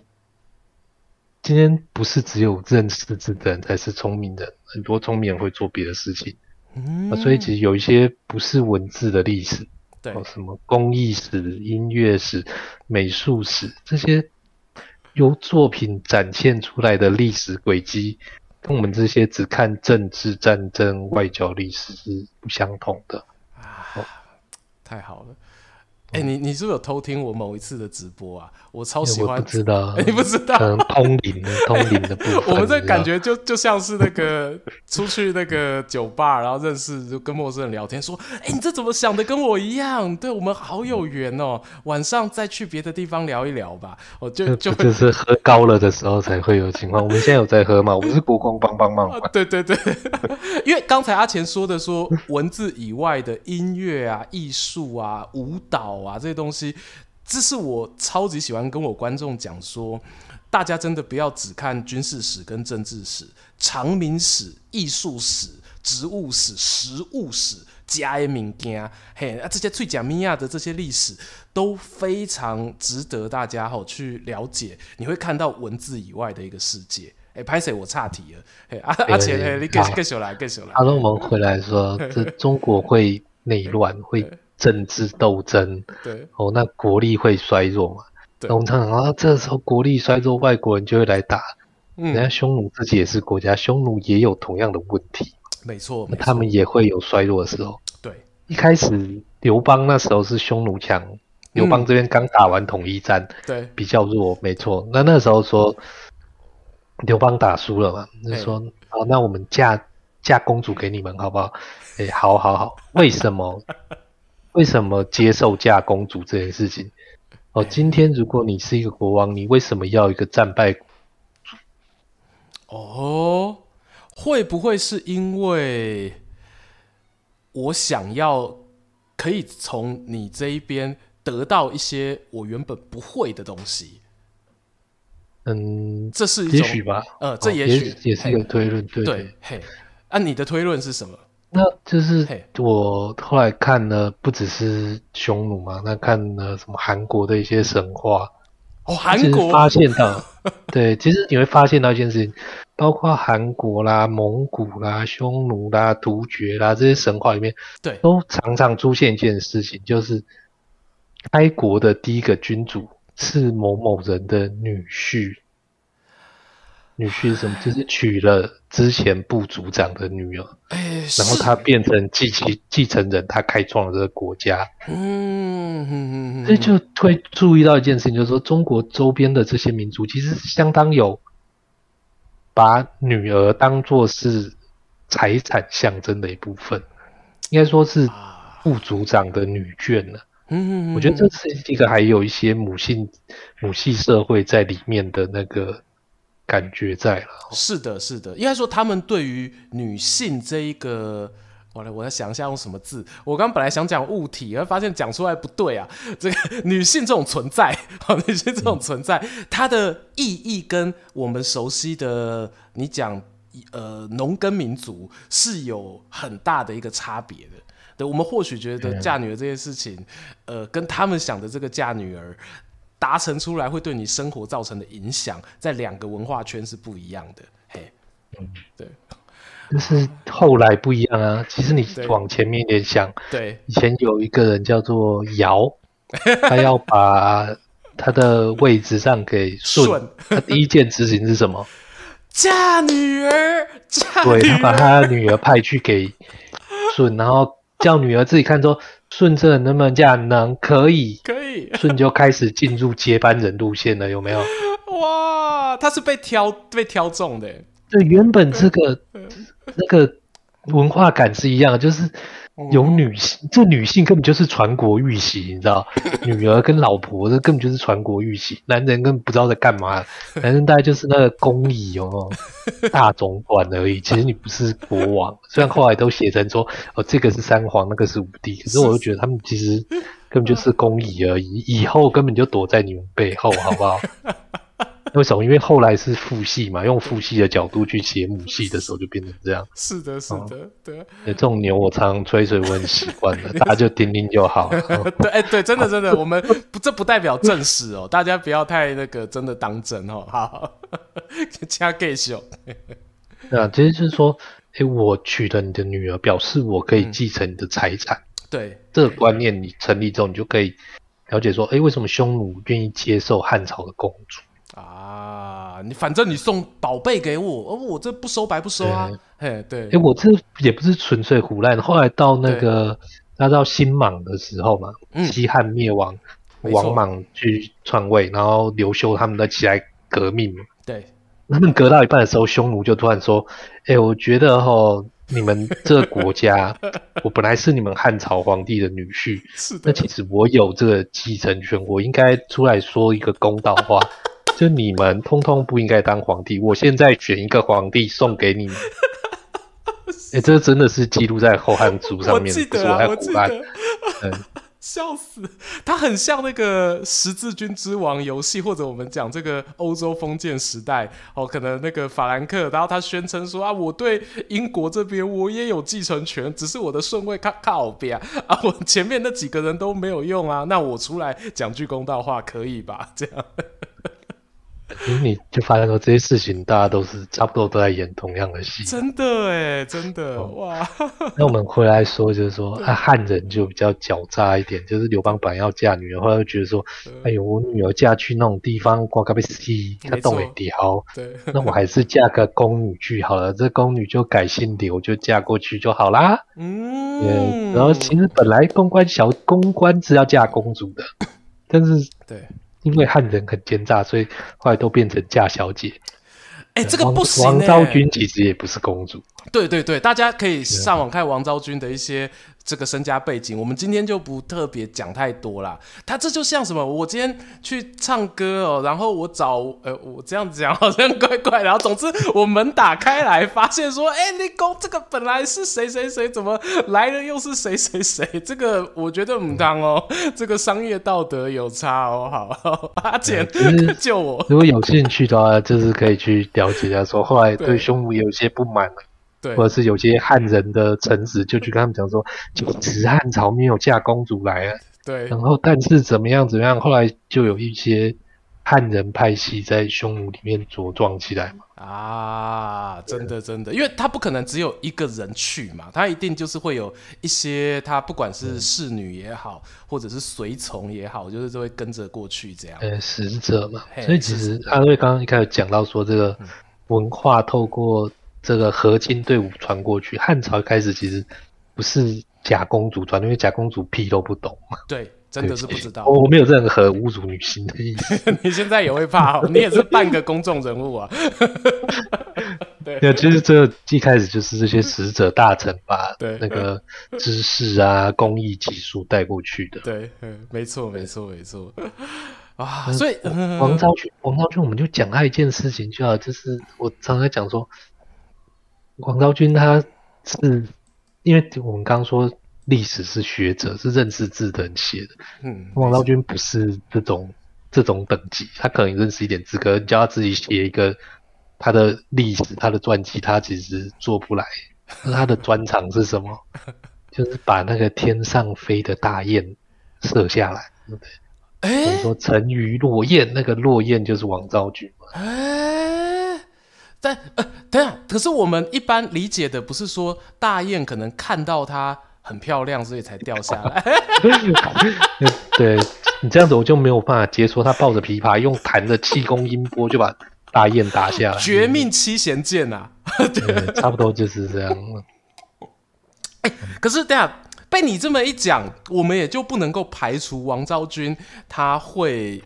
今天不是只有认识字的人才是聪明人，很多聪明人会做别的事情，嗯，啊，所以其实有一些不是文字的历史，对，什么工艺史、音乐史、美术史这些由作品展现出来的历史轨迹。跟我们这些只看政治、战争、外交历史是不相同的啊！太好了。哎、欸，你你是不是有偷听我某一次的直播啊？我超喜欢，不知道，欸、你不知道，可能通灵的通灵的部分。<laughs> 我们这感觉就就像是那个出去那个酒吧，然后认识就跟陌生人聊天，说：“哎、欸，你这怎么想的跟我一样？对我们好有缘哦。”晚上再去别的地方聊一聊吧。我就就就是喝高了的时候才会有情况。我们现在有在喝嘛？我们是国光帮帮忙。对对对，<laughs> 因为刚才阿钱说的说文字以外的音乐啊、艺术啊、舞蹈。哇，这些东西，这是我超级喜欢跟我观众讲说，大家真的不要只看军事史跟政治史，长民史、艺术史、植物史、食物史、家的物件，嘿，啊，这些最讲米亚的这些历史都非常值得大家吼去了解。你会看到文字以外的一个世界。哎，拍谁？我岔题了。嘿，阿阿钱，嘿，你继续继续来，继续来。阿龙，我们回来说，这中国会内乱会。<laughs> 政治斗争，对哦，那国力会衰弱嘛？对，那我们常常啊，这时候国力衰弱，外国人就会来打。嗯，人家匈奴自己也是国家，匈奴也有同样的问题。没错，那他们也会有衰弱的时候。对，一开始刘邦那时候是匈奴强，刘邦这边刚打完统一战，对，比较弱，没错。那那时候说刘邦打输了嘛？就说好，那我们嫁嫁公主给你们好不好？哎，好好好，为什么？为什么接受嫁公主这件事情？哦，今天如果你是一个国王，你为什么要一个战败？哦，会不会是因为我想要可以从你这一边得到一些我原本不会的东西？嗯，这是一种也许吧。呃，这也许、哦、也，也是一个推论，对对。嘿，啊，你的推论是什么？那就是我后来看了，不只是匈奴嘛，那看了什么韩国的一些神话哦，韩国？发现到，<laughs> 对，其实你会发现到一件事情，包括韩国啦、蒙古啦、匈奴啦、突厥啦这些神话里面，对，都常常出现一件事情，就是开国的第一个君主是某某人的女婿。女婿是什么？就是娶了之前部族长的女儿，欸、然后他变成继继继承人，他开创了这个国家。嗯，嗯，所以就会注意到一件事情，就是说中国周边的这些民族其实相当有把女儿当做是财产象征的一部分，应该说是部族长的女眷呢。嗯，我觉得这是一个还有一些母性母系社会在里面的那个感觉在了。是的，是的，应该说他们对于女性这一个。我来，我在想一下用什么字。我刚本来想讲物体，而发现讲出来不对啊。这个女性这种存在，<laughs> 女性这种存在，它的意义跟我们熟悉的你讲呃农耕民族是有很大的一个差别的。对，我们或许觉得嫁女儿这件事情，呃，跟他们想的这个嫁女儿达成出来会对你生活造成的影响，在两个文化圈是不一样的。嘿，嗯，对。就是后来不一样啊！其实你往前面一点想，对，以前有一个人叫做尧，<laughs> 他要把他的位置上给舜，他第一件事情是什么？<laughs> 嫁女儿，嫁女儿。对，他把他的女儿派去给舜，然后叫女儿自己看说，舜这能不能这样？能，可以，可以。顺就开始进入接班人路线了，有没有？<laughs> 哇，他是被挑被挑中的。对，原本这个。那个文化感是一样的，就是有女性，这女性根本就是传国玉玺，你知道，<laughs> 女儿跟老婆这根本就是传国玉玺，男人根本不知道在干嘛，男人大概就是那个公仪哦，大总管而已。其实你不是国王，虽然后来都写成说哦，这个是三皇，那个是五帝，可是我就觉得他们其实根本就是公仪而已，以后根本就躲在你们背后，好不好？<laughs> 为什么？因为后来是父系嘛，用父系的角度去写母系的时候，就变成这样。是的，是的，嗯、对。这种牛我常常吹水，我很习惯了，大家就听听就好。<laughs> 对，哎，对，真的，真的，我们不，这不代表正史哦，大家不要太那个，真的当真哦。好，加介秀。<laughs> 对啊，其实就是说，哎，我娶了你的女儿，表示我可以继承你的财产。嗯、对，这个观念你成立之后，你就可以了解说，哎，为什么匈奴愿意接受汉朝的公主？啊，你反正你送宝贝给我，哦，我这不收白不收啊，嘿，对，哎，我这也不是纯粹胡乱。后来到那个，那到新莽的时候嘛，嗯、西汉灭亡，王莽去篡位，然后刘秀他们再起来革命嘛，对，他们革到一半的时候，匈奴就突然说，哎，我觉得齁，你们这个国家，<laughs> 我本来是你们汉朝皇帝的女婿，是，那其实我有这个继承权，我应该出来说一个公道话。就你们通通不应该当皇帝，我现在选一个皇帝送给你们。哎、<laughs> 欸，这真的是记录在《后汉书》上面，我记得、啊，我记得。嗯，笑死，他很像那个十字军之王游戏，或者我们讲这个欧洲封建时代哦，可能那个法兰克，然后他宣称说啊，我对英国这边我也有继承权，只是我的顺位靠靠边啊，我前面那几个人都没有用啊，那我出来讲句公道话可以吧？这样。因为你就发现说这些事情，大家都是差不多都在演同样的戏。真的哎，真的、哦、哇！<laughs> 那我们回来说，就是说啊，汉人就比较狡诈一点，就是刘邦本来要嫁女儿，后来又觉得说，哎呦，我女儿嫁去那种地方，挂个被吸，他动也屌。对，那我还是嫁个宫女去好了，这宫女就改姓刘，就嫁过去就好啦。嗯，然后其实本来公关小公关是要嫁公主的，但是对。因为汉人很奸诈，所以后来都变成嫁小姐。哎、欸，这个不行、欸。王昭君其实也不是公主。对对对，大家可以上网看王昭君的一些这个身家背景，我们今天就不特别讲太多啦。他这就像什么？我今天去唱歌哦，然后我找呃，我这样子讲好像怪怪，然后总之我门打开来，发现说，哎、欸，你公这个本来是谁谁谁，怎么来了又是谁谁谁？这个我觉得唔当哦，<laughs> 这个商业道德有差哦。好，阿简救我。如果有兴趣的话，就是可以去了解一下，说后来对匈奴有一些不满。对，或者是有些汉人的臣子就去跟他们讲说，就只汉朝没有嫁公主来了。对，然后但是怎么样怎么样，后来就有一些汉人派系在匈奴里面茁壮起来嘛。啊，真的真的，因为他不可能只有一个人去嘛，他一定就是会有一些他不管是侍女也好，嗯、或者是随从也好，就是就会跟着过去这样。呃，使者嘛，所以其实阿瑞刚刚一开始讲到说这个文化透过。这个合金队伍传过去，汉朝一开始其实不是假公主传，因为假公主屁都不懂。对真的是不知道。我我没有任何侮辱女性的意思。<laughs> 你现在也会怕？你也是半个公众人物啊。<laughs> 对，其实这一开始就是这些使者大臣把那个知识啊、工艺技术带过去的。对，嗯，没错，没错，没错。啊，所以王昭君，王昭君，我们就讲他一件事情就好，就是我常常在讲说，王昭君他是因为我们刚刚说。历史是学者，是认识字的人写的。嗯，王昭君不是这种这种等级，他可能认识一点字，可是叫他自己写一个他的历史、他的传记，他其实做不来。那他的专长是什么？就是把那个天上飞的大雁射下来，对不对？哎、欸，说沉鱼落雁，那个落雁就是王昭君嘛。哎、欸，但呃，等下，可是我们一般理解的不是说大雁可能看到它。很漂亮，所以才掉下来。<laughs> 对，你这样子，我就没有办法接受。他抱着琵琶，用弹的气功音波，就把大雁打下来。绝命七弦剑呐，<laughs> 对，差不多就是这样。欸、可是等下被你这么一讲，我们也就不能够排除王昭君他会。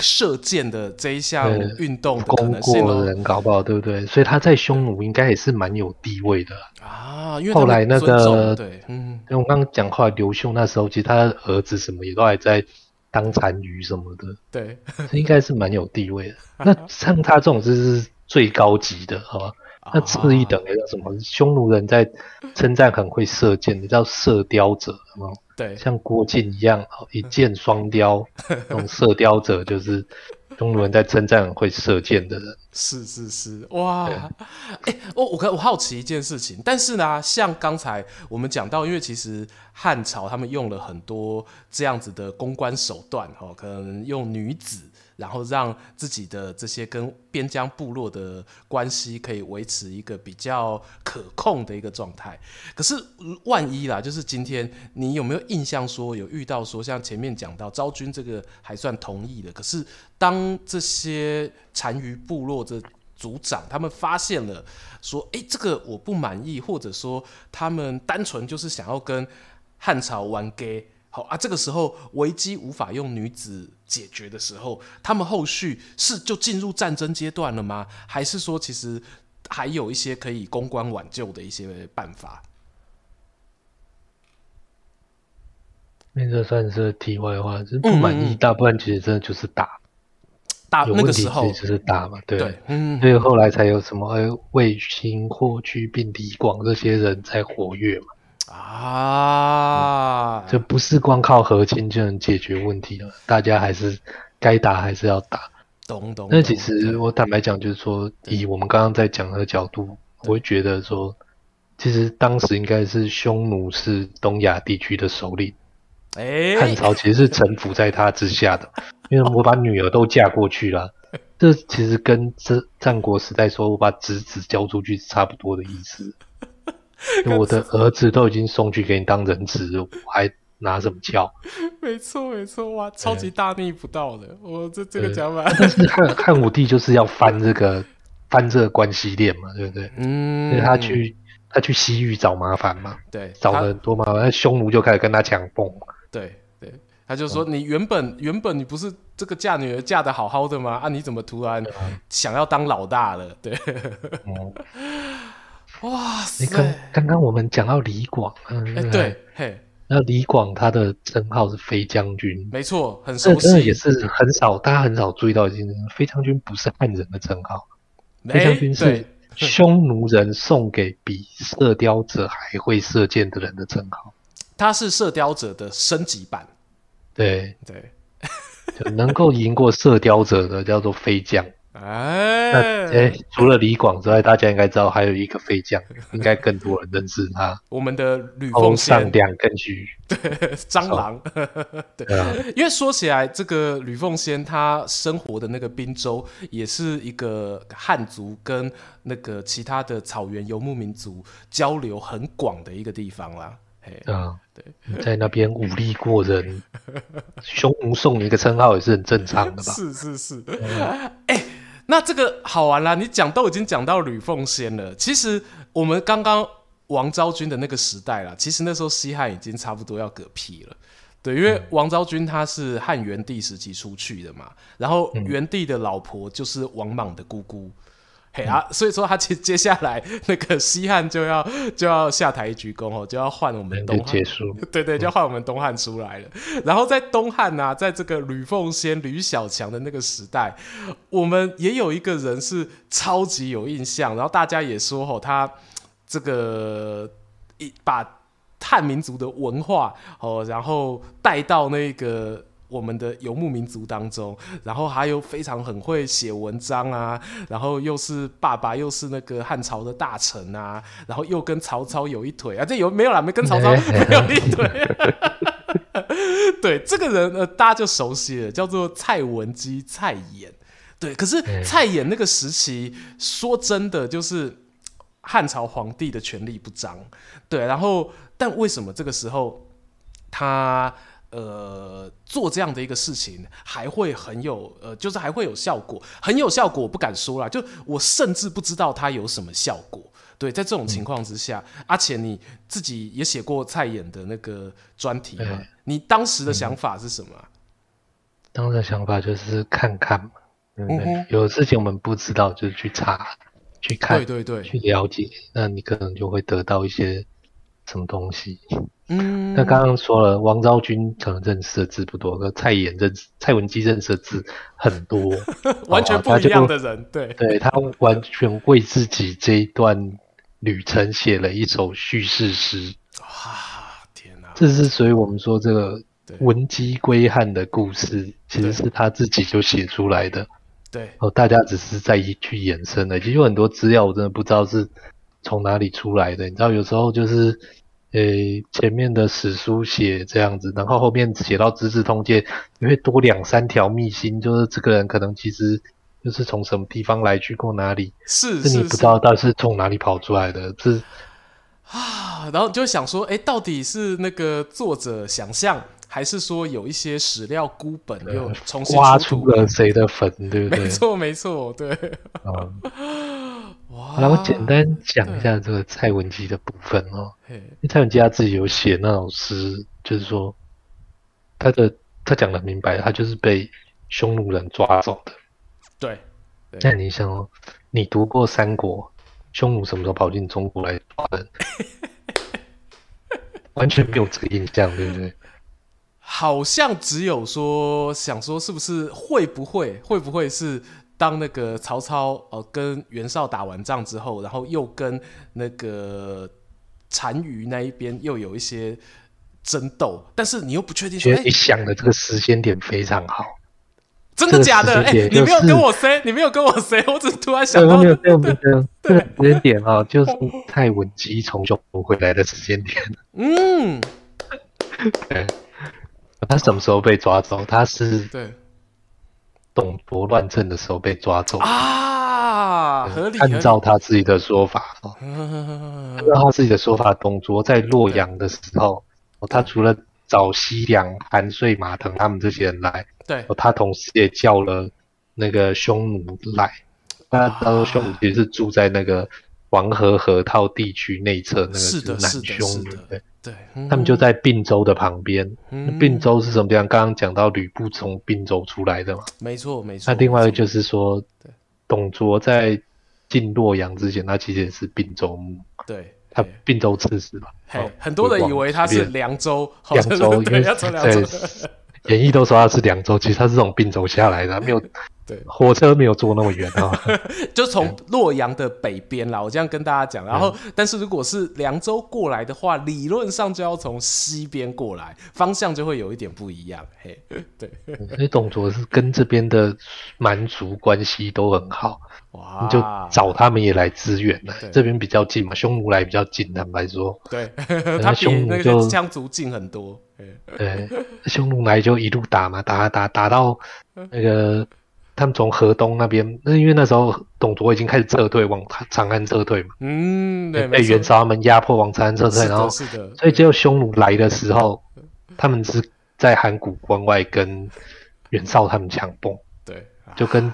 射箭的这一项运动可能性，功过人搞不好，对不对？所以他在匈奴应该也是蛮有地位的啊。因为后来那个，对，嗯，因为我刚刚讲话，刘秀那时候其实他的儿子什么也都还在当单于什么的，对，应该是蛮有地位的。<laughs> 那像他这种就是最高级的，好吧？那次一等的叫什么？匈奴人在称赞很会射箭的，叫射雕者，好吗？对，像郭靖一样，<laughs> 一箭双雕，那种射雕者就是 <laughs> 匈奴人在称赞会射箭的人。是是是，哇！哎、欸，我我我好奇一件事情，但是呢，像刚才我们讲到，因为其实汉朝他们用了很多这样子的公关手段，哦，可能用女子。然后让自己的这些跟边疆部落的关系可以维持一个比较可控的一个状态。可是万一啦，就是今天你有没有印象说有遇到说像前面讲到昭君这个还算同意的，可是当这些单于部落的族长他们发现了说，哎，这个我不满意，或者说他们单纯就是想要跟汉朝玩 gay。好啊，这个时候危机无法用女子解决的时候，他们后续是就进入战争阶段了吗？还是说其实还有一些可以公关挽救的一些办法？那这算是题外话，就是不满意，大部分其实真的就是打，打有问题其实就是打嘛，对，对，嗯，所以后来才有什么卫星、霍去病、李广这些人才活跃嘛。啊，这不是光靠和亲就能解决问题了，大家还是该打还是要打。懂懂。那其实我坦白讲，就是说，以我们刚刚在讲的角度，我会觉得说，其实当时应该是匈奴是东亚地区的首领，哎，汉朝其实是臣服在他之下的，因为我把女儿都嫁过去了，这其实跟这战国时代说我把侄子交出去是差不多的意思。<laughs> 我的儿子都已经送去给你当人质，我还拿什么教？没错，没错，哇，超级大逆不道的！我这这个讲法，但是汉汉武帝就是要翻这个翻这个关系链嘛，对不对？嗯，因为他去他去西域找麻烦嘛，对，找了很多麻烦，那匈奴就开始跟他抢凤。对对，他就说、嗯、你原本原本你不是这个嫁女儿嫁的好好的吗？啊，你怎么突然想要当老大了？对。嗯 <laughs> 哇塞！你看，刚刚我们讲到李广，嗯，欸、对，嘿，那李广他的称号是飞将军，没错，很熟悉，也是很少，大家很少注意到一件事，飞将军不是汉人的称号，飞将军是匈奴人送给比射雕者还会射箭的人的称号，他是射雕者的升级版，对。对，就能够赢过射雕者的叫做飞将。哎，哎、欸，除了李广之外，大家应该知道还有一个飞将，应该更多人认识他。<laughs> 我们的吕奉先，上两根须，对，蟑螂。对，啊、因为说起来，这个吕奉先他生活的那个滨州，也是一个汉族跟那个其他的草原游牧民族交流很广的一个地方啦。嘿，啊，对，在那边武力过人，<laughs> 匈奴送你一个称号也是很正常的吧？<laughs> 是是是，哎、嗯。欸那这个好玩啦！你讲都已经讲到吕奉先了。其实我们刚刚王昭君的那个时代啦，其实那时候西汉已经差不多要嗝屁了。对，因为王昭君她是汉元帝时期出去的嘛，然后元帝的老婆就是王莽的姑姑。嘿啊，所以说他接接下来那个西汉就要 <laughs> 就要下台一鞠躬哦，就要换我们东汉结束，<laughs> 对对，就要换我们东汉出来了。然后在东汉呢、啊，在这个吕奉先、吕小强的那个时代，我们也有一个人是超级有印象，然后大家也说哦，他这个一把汉民族的文化哦，然后带到那个。我们的游牧民族当中，然后还有非常很会写文章啊，然后又是爸爸，又是那个汉朝的大臣啊，然后又跟曹操有一腿啊，这有没有啦？没跟曹操没有一腿。<laughs> 对，这个人呃，大家就熟悉了，叫做蔡文姬，蔡琰。对，可是蔡琰那个时期，说真的，就是汉朝皇帝的权力不彰。对，然后但为什么这个时候他？呃，做这样的一个事情还会很有呃，就是还会有效果，很有效果，我不敢说啦，就我甚至不知道它有什么效果。对，在这种情况之下，嗯、阿钱你自己也写过蔡演的那个专题嘛？欸、你当时的想法是什么？当时的想法就是看看嘛，对不对？嗯、哼有事情我们不知道，就是去查、去看，对对对，去了解，那你可能就会得到一些什么东西。嗯，那刚刚说了，王昭君可能认识的字不多，可蔡琰认识蔡文姬认识的字很多，<laughs> 完全不一样的人，对，对他完全为自己这一段旅程写了一首叙事诗。哇，天哪！这是所以我们说这个文姬归汉的故事，其实是他自己就写出来的。对，哦，大家只是在一去延伸的。其实有很多资料我真的不知道是从哪里出来的。你知道，有时候就是。诶、欸，前面的史书写这样子，然后后面写到《资治通鉴》，你会多两三条秘辛，就是这个人可能其实就是从什么地方来，去过哪里，是，是，是你不知道到底是从哪里跑出来的，是啊，然后就想说，诶、欸，到底是那个作者想象，还是说有一些史料孤本又重新挖出了谁的坟，对不对？没错，没错，对。嗯哇然后简单讲一下这个蔡文姬的部分哦。因为蔡文姬他自己有写那首诗，就是说他的他讲的明白，他就是被匈奴人抓走的。对。那你想哦，你读过三国，匈奴什么时候跑进中国来抓人？<laughs> 完全没有这个印象，对不对？好像只有说想说是不是会不会会不会是。当那个曹操呃跟袁绍打完仗之后，然后又跟那个单于那一边又有一些争斗，但是你又不确定说。觉得你想的这个时间点非常好，真的假的？哎、你没有跟我 say，你没有跟我 say，我只是突然想到。没有没有没有没有，这个时间点啊，就是蔡文姬从匈奴回来的时间点。嗯，<laughs> 对，他什么时候被抓走？他是对。董卓乱政的时候被抓走。啊，合理。按照他自己的说法，按照他自己的说法，董卓在洛阳的时候，他除了找西凉、韩遂、马腾他们这些人来，对，他同时也叫了那个匈奴来。那他说匈奴其实是住在那个黄河河套地区内侧，那个是南匈奴。对。对，他们就在并州的旁边。并、嗯、州是什么地方？刚刚讲到吕布从并州出来的嘛？没错，没错。那另外一个就是说，董卓在进洛阳之前，他其实也是并州牧。对，他并州刺史吧。很多人以为他是凉州，凉州，<laughs> 因为在 <laughs> 演义都说他是凉州，其实他是从并州下来的，没有。对，火车没有坐那么远啊，<laughs> 就从洛阳的北边啦。我这样跟大家讲，然后，但是如果是凉州过来的话，理论上就要从西边过来，方向就会有一点不一样。嘿，<laughs> 对，所以董卓是跟这边的蛮族关系都很好，哇，你就找他们也来支援了。这边比较近嘛，匈奴来比较近，坦白说，对，<laughs> 他匈奴就羌族近很多。对，匈奴来就一路打嘛，打打打到那个。他们从河东那边，那因为那时候董卓已经开始撤退，往长安撤退嘛。嗯，对，被袁绍他们压迫往长安撤退，然后是的，所以只有匈奴来的时候，他们是在函谷关外跟袁绍他们抢蹦，对，就跟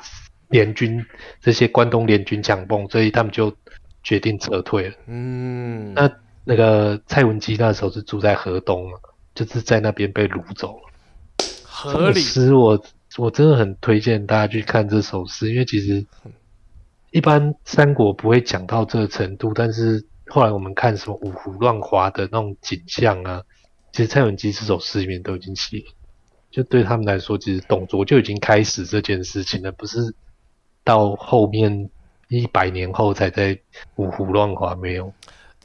联军这些关东联军抢蹦，所以他们就决定撤退了。嗯，那那个蔡文姬那时候是住在河东嘛，就是在那边被掳走了。合理。诗我我真的很推荐大家去看这首诗，因为其实一般三国不会讲到这个程度，但是后来我们看什么五胡乱华的那种景象啊，其实蔡文姬这首诗里面都已经写了。就对他们来说，其实董卓就已经开始这件事情了，不是到后面一百年后才在五胡乱华没有。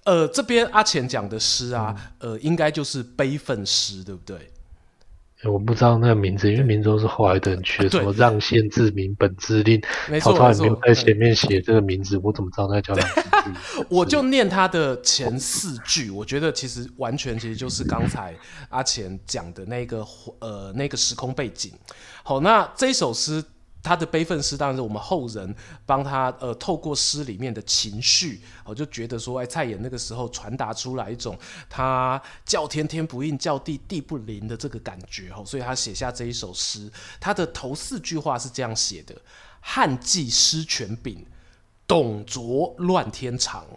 呃，这边阿钱讲的诗啊，呃，应该就是悲愤诗，对不对？我不知道那个名字，因为名字都是后来的人取的，什么让县自明本自令，<laughs> 曹操也没有在前面写这个名字，我怎么知道那叫让县自明？<laughs> 我就念他的前四句，我觉得其实完全其实就是刚才阿钱讲的那个呃那个时空背景。好，那这首诗。他的悲愤诗，当然是我们后人帮他呃，透过诗里面的情绪，我就觉得说，哎，蔡琰那个时候传达出来一种他叫天天不应，叫地地不灵的这个感觉，所以他写下这一首诗。他的头四句话是这样写的：汉季失权柄，董卓乱天长，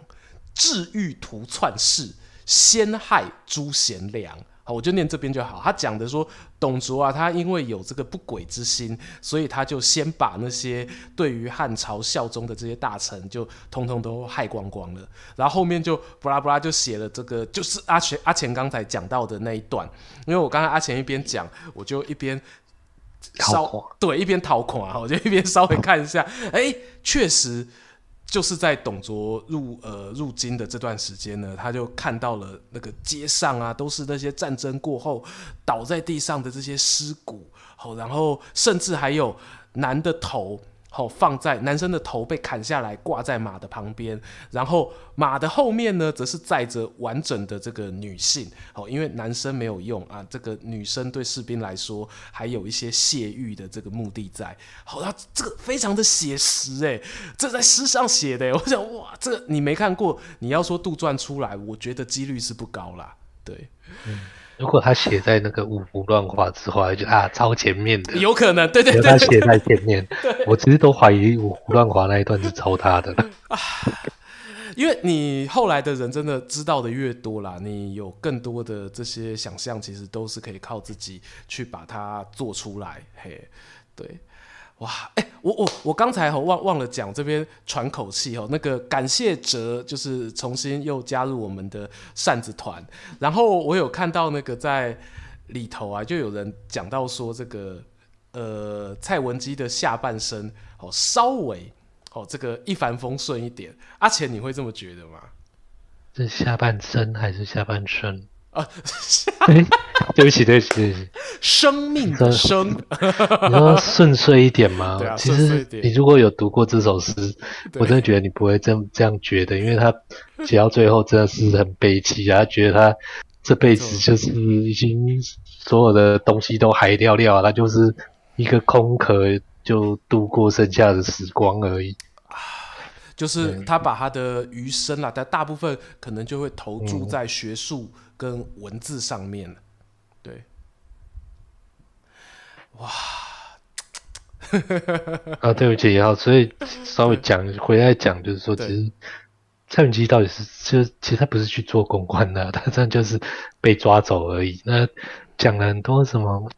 智欲图篡世，先害诸贤良。我就念这边就好。他讲的说，董卓啊，他因为有这个不轨之心，所以他就先把那些对于汉朝效忠的这些大臣，就通通都害光光了。然后后面就布拉布拉就写了这个，就是阿钱阿钱刚才讲到的那一段。因为我刚才阿钱一边讲，我就一边稍对一边讨款啊，我就一边稍微看一下，哎、欸，确实。就是在董卓入呃入京的这段时间呢，他就看到了那个街上啊，都是那些战争过后倒在地上的这些尸骨，好，然后甚至还有男的头。好，放在男生的头被砍下来，挂在马的旁边，然后马的后面呢，则是载着完整的这个女性。好，因为男生没有用啊，这个女生对士兵来说还有一些泄欲的这个目的在。好，那这个非常的写实诶，这在诗上写的。我想哇，这你没看过，你要说杜撰出来，我觉得几率是不高啦。对。嗯如果他写在那个五胡乱华之后，就啊超前面的，有可能，对对对，他写在前面，我其实都怀疑五胡乱华那一段是抄他的。<laughs> 啊，因为你后来的人真的知道的越多啦，你有更多的这些想象，其实都是可以靠自己去把它做出来，嘿，对。哇，哎、我我我刚才忘忘了讲这边喘口气哦，那个感谢哲就是重新又加入我们的扇子团，然后我有看到那个在里头啊，就有人讲到说这个呃蔡文姬的下半生哦稍微哦这个一帆风顺一点，阿钱你会这么觉得吗？是下半生还是下半生？啊，欸、对不起，对不起，对不起，生命的生，你说顺遂一点吗？<laughs> 啊、其实你如果有读过这首诗，我真的觉得你不会这这样觉得，因为他写到最后真的是很悲戚啊，他觉得他这辈子就是已经所有的东西都海掉掉，他就是一个空壳，就度过剩下的时光而已。就是他把他的余生啊，但大部分可能就会投注在学术跟文字上面了。对，哇，啊，对不起，然后所以 <laughs> 稍微讲回来讲，就是说，其实蔡文姬到底是就其实他不是去做公关的，<laughs> 他这样就是被抓走而已。那讲了很多什么，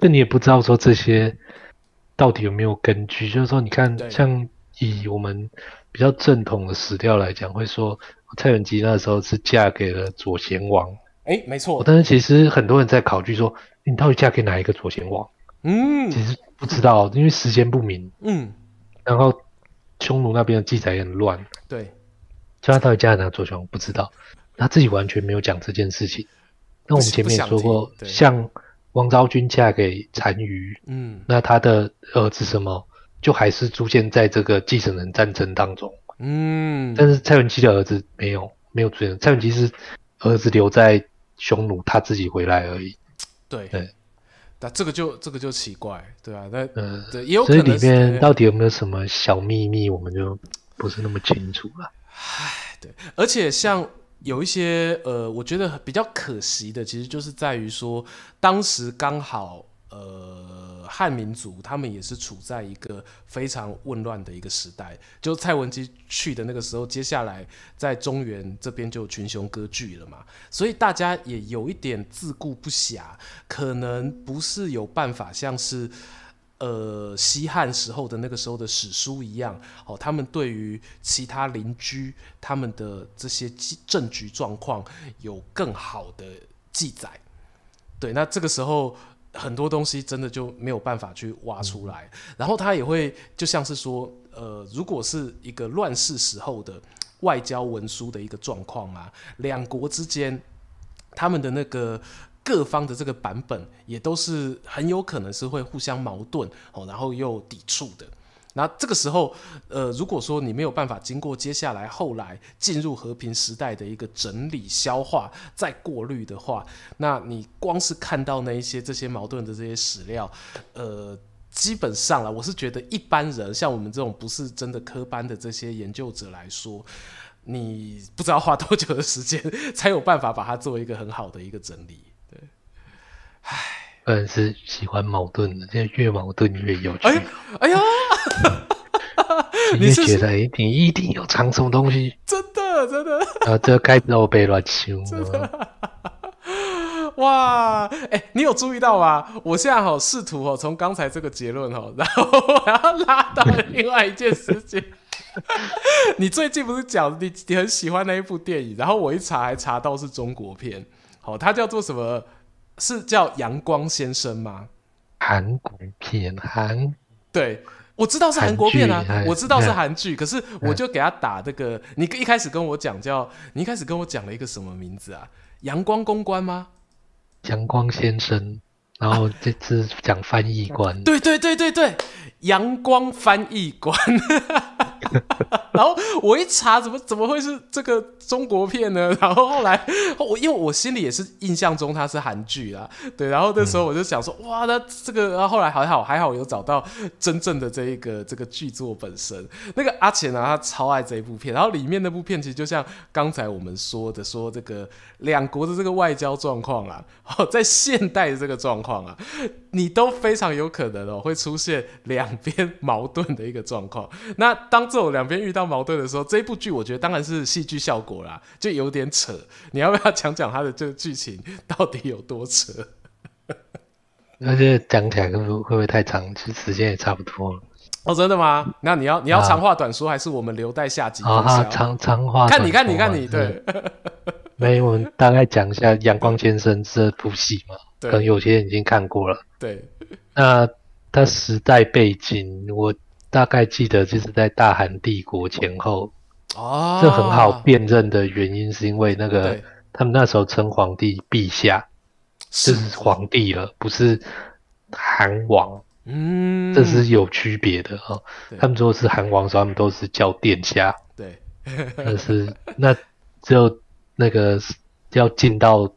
那你也不知道说这些到底有没有根据。就是说，你看像。以我们比较正统的史料来讲，会说蔡文姬那时候是嫁给了左贤王。哎、欸，没错。但是其实很多人在考据说，你到底嫁给哪一个左贤王？嗯，其实不知道，因为时间不明。嗯。然后匈奴那边的记载也很乱。对。所以他到底嫁给哪个左贤王不知道，他自己完全没有讲这件事情。那我们前面也说过，像王昭君嫁给单于，嗯，那他的儿子什么？就还是出现在这个继承人战争当中，嗯，但是蔡文姬的儿子没有没有出现，蔡文姬是儿子留在匈奴，他自己回来而已。对对，那这个就这个就奇怪，对啊，那嗯，对，也有可能里面到底有没有什么小秘密，我们就不是那么清楚了。唉，对，而且像有一些呃，我觉得比较可惜的，其实就是在于说当时刚好。呃汉民族，他们也是处在一个非常混乱的一个时代。就蔡文姬去的那个时候，接下来在中原这边就群雄割据了嘛，所以大家也有一点自顾不暇，可能不是有办法像是。呃，西汉时候的那个时候的史书一样，哦，他们对于其他邻居他们的这些政局状况有更好的记载。对，那这个时候很多东西真的就没有办法去挖出来。然后他也会就像是说，呃，如果是一个乱世时候的外交文书的一个状况啊，两国之间他们的那个。各方的这个版本也都是很有可能是会互相矛盾哦，然后又抵触的。那这个时候，呃，如果说你没有办法经过接下来后来进入和平时代的一个整理、消化、再过滤的话，那你光是看到那一些这些矛盾的这些史料，呃，基本上了，我是觉得一般人像我们这种不是真的科班的这些研究者来说，你不知道花多久的时间才有办法把它做一个很好的一个整理。对唉，个人是喜欢矛盾的，现在越矛盾越有趣。哎呀，哎呀，<laughs> 你是觉得哎，你一定有藏什么东西？真的，真的。啊，这该不要被乱修。哇，哎、欸，你有注意到吗？我现在好试图哦，从刚才这个结论哦，然后我要拉到另外一件事情。<laughs> 你最近不是讲你你很喜欢那一部电影？然后我一查还查到是中国片，好，它叫做什么？是叫《阳光先生》吗？韩国片，韩对，我知道是韩国片啊，我知道是韩剧，可是我就给他打这个。你一开始跟我讲叫，你一开始跟我讲了一个什么名字啊？阳光公关吗？阳光先生，然后这次讲翻译官，啊，对对对对对，阳光翻译官。<laughs> 然后我一查，怎么怎么会是这个中国片呢？然后后来我因为我心里也是印象中它是韩剧啊，对。然后那时候我就想说，哇，那这个……然后后来还好还好有找到真正的这一个这个剧作本身。那个阿浅呢，他超爱这一部片。然后里面那部片其实就像刚才我们说的，说这个两国的这个外交状况啊，在现代的这个状况啊，你都非常有可能哦会出现两边矛盾的一个状况。<laughs> 那当这种两边遇到矛盾的时候，这一部剧我觉得当然是戏剧效果啦，就有点扯。你要不要讲讲它的这个剧情到底有多扯？<laughs> 而且讲起来会不会太长？其实时间也差不多了。哦，真的吗？那你要你要长话短说，还是我们留待下集？啊，长长话。看你看你看你对。<laughs> 没，我们大概讲一下《阳光先生》这部戏嘛。对。可能有些人已经看过了。对。<laughs> 那它时代背景我。大概记得就是在大韩帝国前后，哦，这很好辨认的原因是因为那个他们那时候称皇帝陛下，就是皇帝了，不是韩王，嗯，这是有区别的哦。他们说是韩王，所以他们都是叫殿下，对，但是那只有那个要进到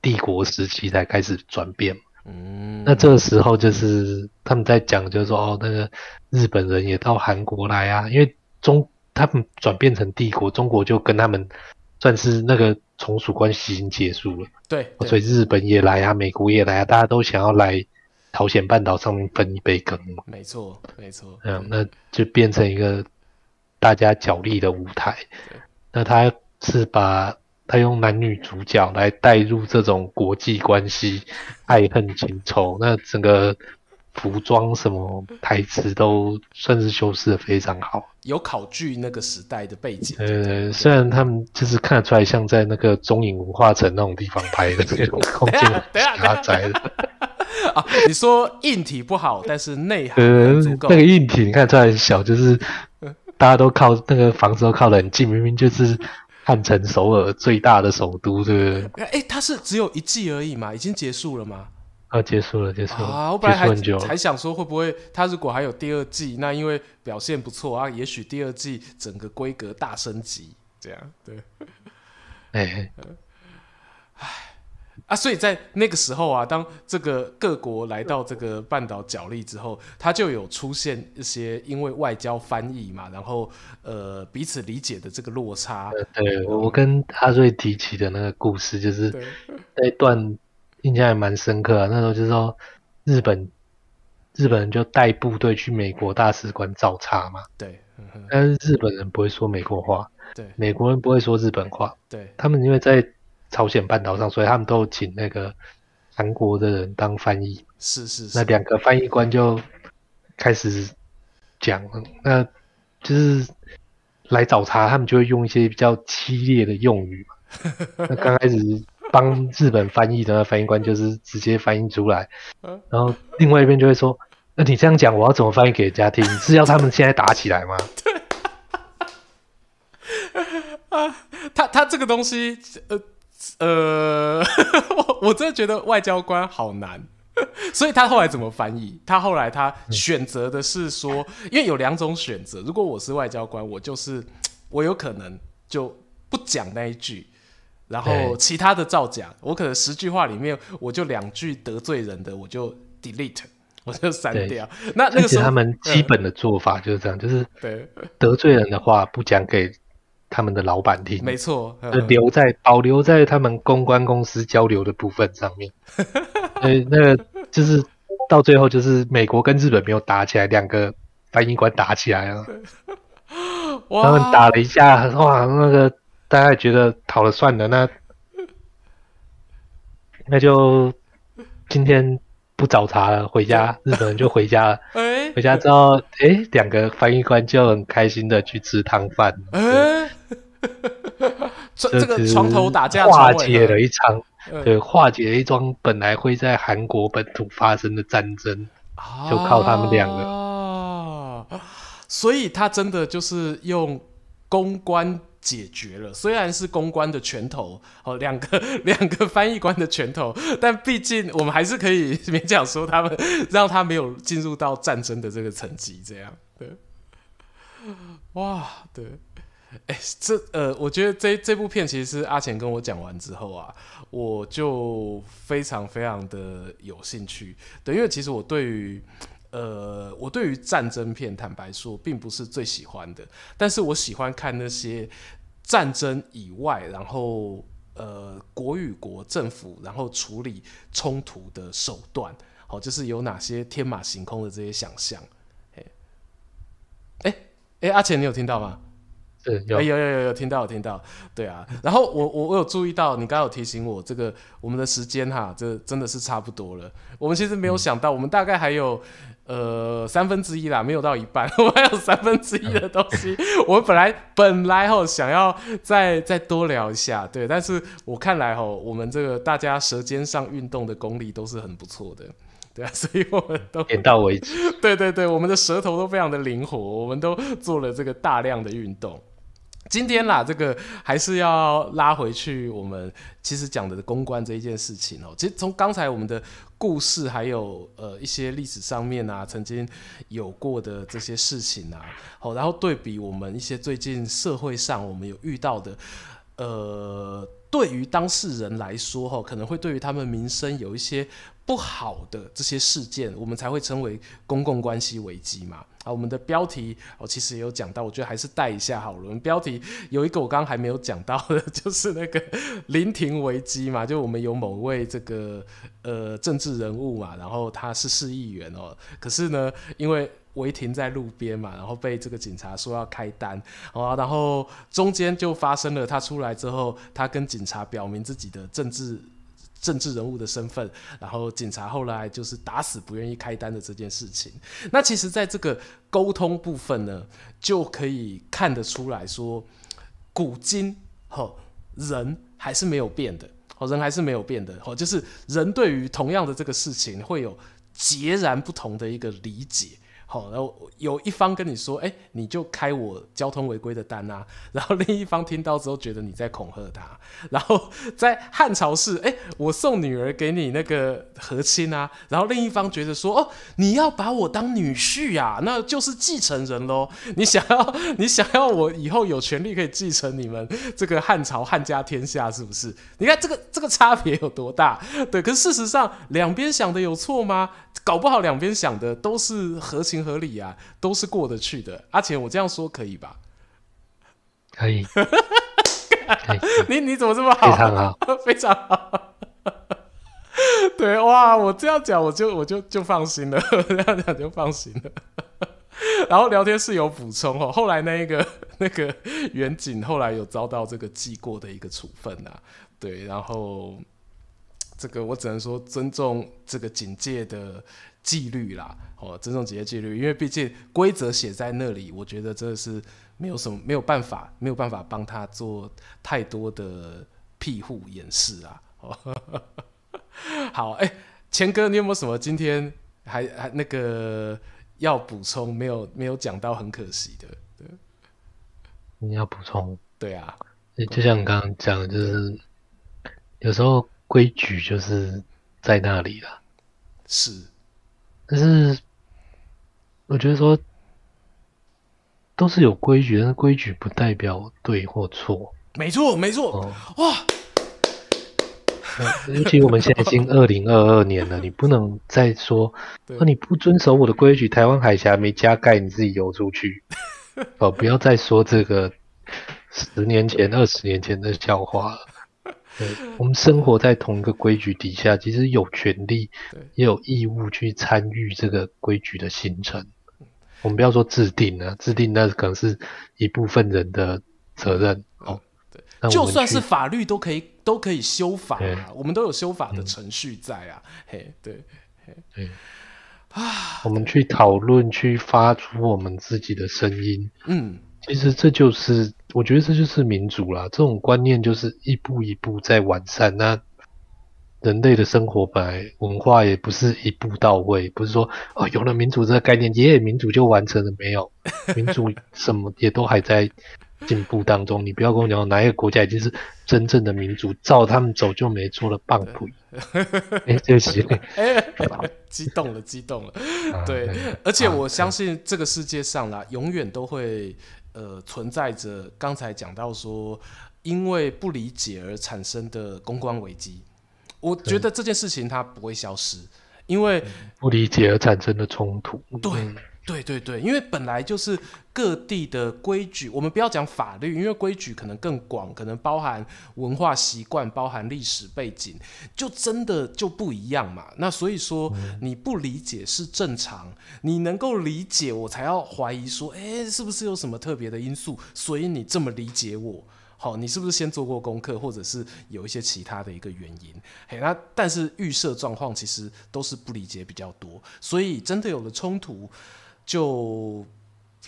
帝国时期才开始转变。嗯，那这个时候就是他们在讲，就是说哦，那个日本人也到韩国来啊，因为中他们转变成帝国，中国就跟他们算是那个从属关系已经结束了。对，所以日本也来啊，美国也来啊，大家都想要来朝鲜半岛上面分一杯羹。没错，没错。嗯，那就变成一个大家角力的舞台。那他是把。他用男女主角来带入这种国际关系、<laughs> 爱恨情仇，那整个服装什么台词都算是修饰的非常好，有考据那个时代的背景。呃，虽然他们就是看得出来像在那个中影文化城那种地方拍的这种 <laughs> 空间狭窄的。<laughs> 啊，你说硬体不好，但是内涵足够。呃，那个硬体你看出来很小，就是大家都靠那个房子都靠得很近，明明就是。汉城首尔最大的首都，对不对？哎，它是只有一季而已嘛，已经结束了吗？啊，结束了，结束了。啊，我本来还还想说，会不会它如果还有第二季，那因为表现不错啊，也许第二季整个规格大升级，这样对。哎、欸。<laughs> 啊，所以在那个时候啊，当这个各国来到这个半岛角力之后，它就有出现一些因为外交翻译嘛，然后呃彼此理解的这个落差。对，我跟阿瑞提起的那个故事，就是那一段印象还蛮深刻啊。那时候就是说，日本日本人就带部队去美国大使馆找茬嘛。对，但是日本人不会说美国话，对，美国人不会说日本话，对，他们因为在朝鲜半岛上，所以他们都请那个韩国的人当翻译。是是是，那两个翻译官就开始讲，那就是来找茬，他们就会用一些比较激烈的用语。<laughs> 那刚开始帮日本翻译的那翻译官就是直接翻译出来，然后另外一边就会说：“那你这样讲，我要怎么翻译给人家听？是要他们现在打起来吗？” <laughs> 对，<laughs> 啊，他他这个东西，呃呃，我 <laughs> 我真的觉得外交官好难。<laughs> 所以他后来怎么翻译？他后来他选择的是说，因为有两种选择。如果我是外交官，我就是我有可能就不讲那一句，然后其他的照讲。我可能十句话里面，我就两句得罪人的，我就 delete，我就删掉。那那个时候他们基本的做法就是这样，就是得罪人的话不讲给他们的老板听，没错，就留在保留在他们公关公司交流的部分上面。<laughs> 呃，那个就是到最后，就是美国跟日本没有打起来，两个翻译官打起来 <laughs> 了。他们打了一下，哇，那个大家觉得好了算了，那那就今天不找茬了，回家，<laughs> 日本人就回家了。回家之后，哎，两个翻译官就很开心的去吃汤饭。哎，这这个床头打架化解了一场。对，化解了一桩本来会在韩国本土发生的战争，就靠他们两个。啊，所以他真的就是用公关解决了，虽然是公关的拳头，哦，两个 <laughs> 两个翻译官的拳头，但毕竟我们还是可以勉强说他们让他没有进入到战争的这个层级，这样。对，哇，对。哎、这呃，我觉得这这部片其实是阿钱跟我讲完之后啊，我就非常非常的有兴趣。对，因为其实我对于呃，我对于战争片，坦白说，并不是最喜欢的。但是我喜欢看那些战争以外，然后呃，国与国政府然后处理冲突的手段，好，就是有哪些天马行空的这些想象。哎，哎、欸，阿钱，你有听到吗？有有有有听到有听到，对啊，然后我我我有注意到你刚刚有提醒我这个我们的时间哈，这真的是差不多了。我们其实没有想到，我们大概还有呃三分之一啦，没有到一半，<laughs> 我们还有三分之一的东西。我本来本来吼想要再再多聊一下，对，但是我看来吼，我们这个大家舌尖上运动的功力都是很不错的，对啊，所以我们都点到为止。<laughs> 对对对，我们的舌头都非常的灵活，我们都做了这个大量的运动。今天啦，这个还是要拉回去。我们其实讲的公关这一件事情哦，其实从刚才我们的故事，还有呃一些历史上面啊，曾经有过的这些事情啊，好，然后对比我们一些最近社会上我们有遇到的，呃，对于当事人来说哈，可能会对于他们民生有一些不好的这些事件，我们才会称为公共关系危机嘛。啊，我们的标题哦，其实也有讲到，我觉得还是带一下好了。我们标题有一个我刚刚还没有讲到的，<laughs> 就是那个临停危机嘛，就我们有某位这个呃政治人物嘛，然后他是市议员哦，可是呢，因为违停在路边嘛，然后被这个警察说要开单，啊，然后中间就发生了，他出来之后，他跟警察表明自己的政治。政治人物的身份，然后警察后来就是打死不愿意开单的这件事情。那其实，在这个沟通部分呢，就可以看得出来说，古今哈人还是没有变的，哦，人还是没有变的，哦，就是人对于同样的这个事情会有截然不同的一个理解。好，然后有一方跟你说，哎，你就开我交通违规的单啊，<laughs> 然后另一方听到之后觉得你在恐吓他，<laughs> 然后在汉朝是，哎，我送女儿给你那个和亲啊，然后另一方觉得说，哦，你要把我当女婿呀，那就是继承人喽，<laughs> 你想要你想要我以后有权利可以继承你们这个汉朝汉家天下是不是？你看这个这个差别有多大？对，可是事实上两边想的有错吗？搞不好两边想的都是和亲合理啊，都是过得去的。阿钱，我这样说可以吧？可以。<laughs> 你你怎么这么好？非常好，<laughs> 非常好。<laughs> 对哇，我这样讲我就我就就放心了，这样讲就放心了。然后聊天室有补充哦，后来那一个那个远景后来有遭到这个记过的一个处分啊，对，然后这个我只能说尊重这个警戒的纪律啦，哦，尊重职业纪律，因为毕竟规则写在那里，我觉得真的是没有什么没有办法没有办法帮他做太多的庇护掩饰啊。哦，<laughs> 好，哎，钱哥，你有没有什么今天还还那个？要补充没有没有讲到很可惜的，对。你要补充？对啊，就像你刚刚讲的，就是有时候规矩就是在那里了。是，但是我觉得说都是有规矩，但是规矩不代表对或错。没错，没错。哦、哇！尤其我们现在已经二零二二年了，你不能再说，那你不遵守我的规矩，台湾海峡没加盖，你自己游出去。<laughs> 哦，不要再说这个十年前、二十年前的笑话了。对，我们生活在同一个规矩底下，其实有权利也有义务去参与这个规矩的形成。我们不要说制定啊，制定那可能是一部分人的责任。哦，对，就算是法律都可以。都可以修法啊，我们都有修法的程序在啊，嗯、嘿，对，嘿，对，啊，我们去讨论，去发出我们自己的声音，嗯，其实这就是，我觉得这就是民主啦，这种观念就是一步一步在完善。那人类的生活本来文化也不是一步到位，不是说哦有了民主这个概念，耶，民主就完成了没有？民主什么也都还在。进步当中，你不要跟我讲哪一个国家已经是真正的民主，照他们走就没错了，棒腿。哎，对不起，哎，激动了，激动了。对，而且我相信这个世界上啦，永远都会呃存在着刚才讲到说，因为不理解而产生的公关危机。我觉得这件事情它不会消失，因为不理解而产生的冲突。对。对对对，因为本来就是各地的规矩，我们不要讲法律，因为规矩可能更广，可能包含文化习惯，包含历史背景，就真的就不一样嘛。那所以说你不理解是正常，你能够理解，我才要怀疑说，诶，是不是有什么特别的因素，所以你这么理解我？好，你是不是先做过功课，或者是有一些其他的一个原因？嘿，那但是预设状况其实都是不理解比较多，所以真的有了冲突。就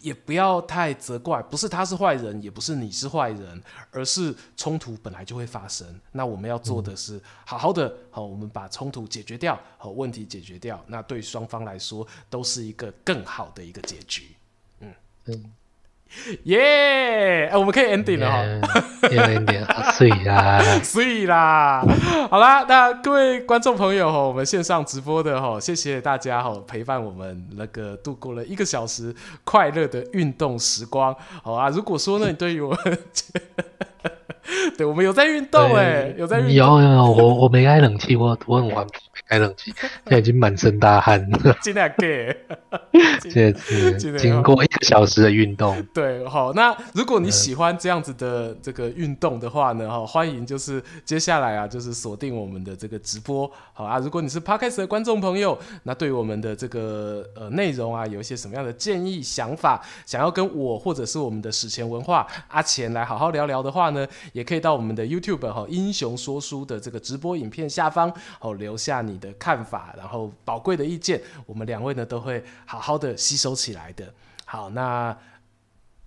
也不要太责怪，不是他是坏人，也不是你是坏人，而是冲突本来就会发生。那我们要做的是好好的，好，我们把冲突解决掉，好，问题解决掉，那对双方来说都是一个更好的一个结局。嗯嗯。<laughs> 耶！哎，我们可以 ending 了哈，<laughs> 要 ending 啊，碎啦，<laughs> 碎啦。好啦，那各位观众朋友哈，我们线上直播的哈，谢谢大家哈，陪伴我们那个度过了一个小时快乐的运动时光。好啊，如果说呢，你对于我们。<laughs> 对，我们有在运动哎，有在运动。有有有，我 <laughs> 我没开冷气，我我很顽皮，没开冷气，<laughs> 现在已经满身大汗了。今天给，谢谢。经过一个小时的运动。对，好，那如果你喜欢这样子的这个运动的话呢，哈，欢迎就是接下来啊，就是锁定我们的这个直播，好啊。如果你是 Podcast 的观众朋友，那对我们的这个呃内容啊，有一些什么样的建议、想法，想要跟我或者是我们的史前文化阿钱来好好聊聊的话呢，也可以到我们的 YouTube 哈英雄说书的这个直播影片下方哦，留下你的看法，然后宝贵的意见，我们两位呢都会好好的吸收起来的。好，那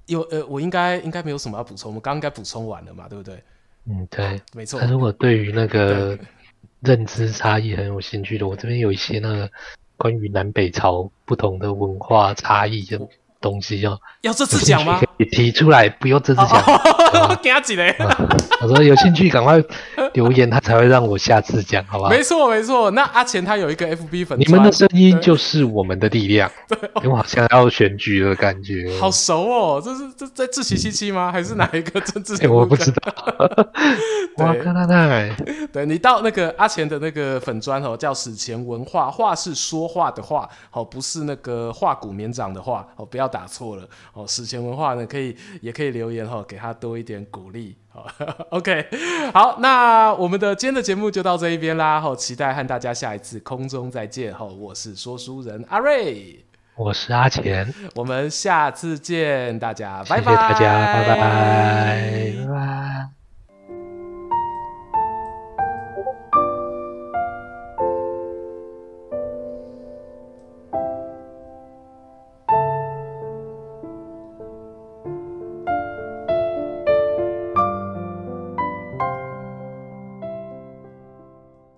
有呃，我应该应该没有什么要补充，我们刚刚应该补充完了嘛，对不对？嗯，对，没错。但如果对于那个认知差异很有兴趣的，我这边有一些那个关于南北朝不同的文化差异的。东西哦，要这次讲吗？可以提出来，不用这次讲。给他几雷。我说有兴趣，赶快留言，他才会让我下次讲，好吧？没错，没错。那阿钱他有一个 FB 粉，你们的声音就是我们的力量。对，因为我好像要选举的感觉。好熟哦，这是这在自习七七吗？还是哪一个政治？我不知道。<laughs> 哇，看看看，对，你到那个阿钱的那个粉砖哦，叫史前文化，话是说话的话，好，不是那个化骨绵掌的话，哦，不要。打错了哦，史前文化呢，可以也可以留言哈，给他多一点鼓励好，<laughs> OK，好，那我们的今天的节目就到这一边啦。好，期待和大家下一次空中再见。哦，我是说书人阿瑞，我是阿钱，我们下次见，大家拜拜，谢谢大家，拜拜。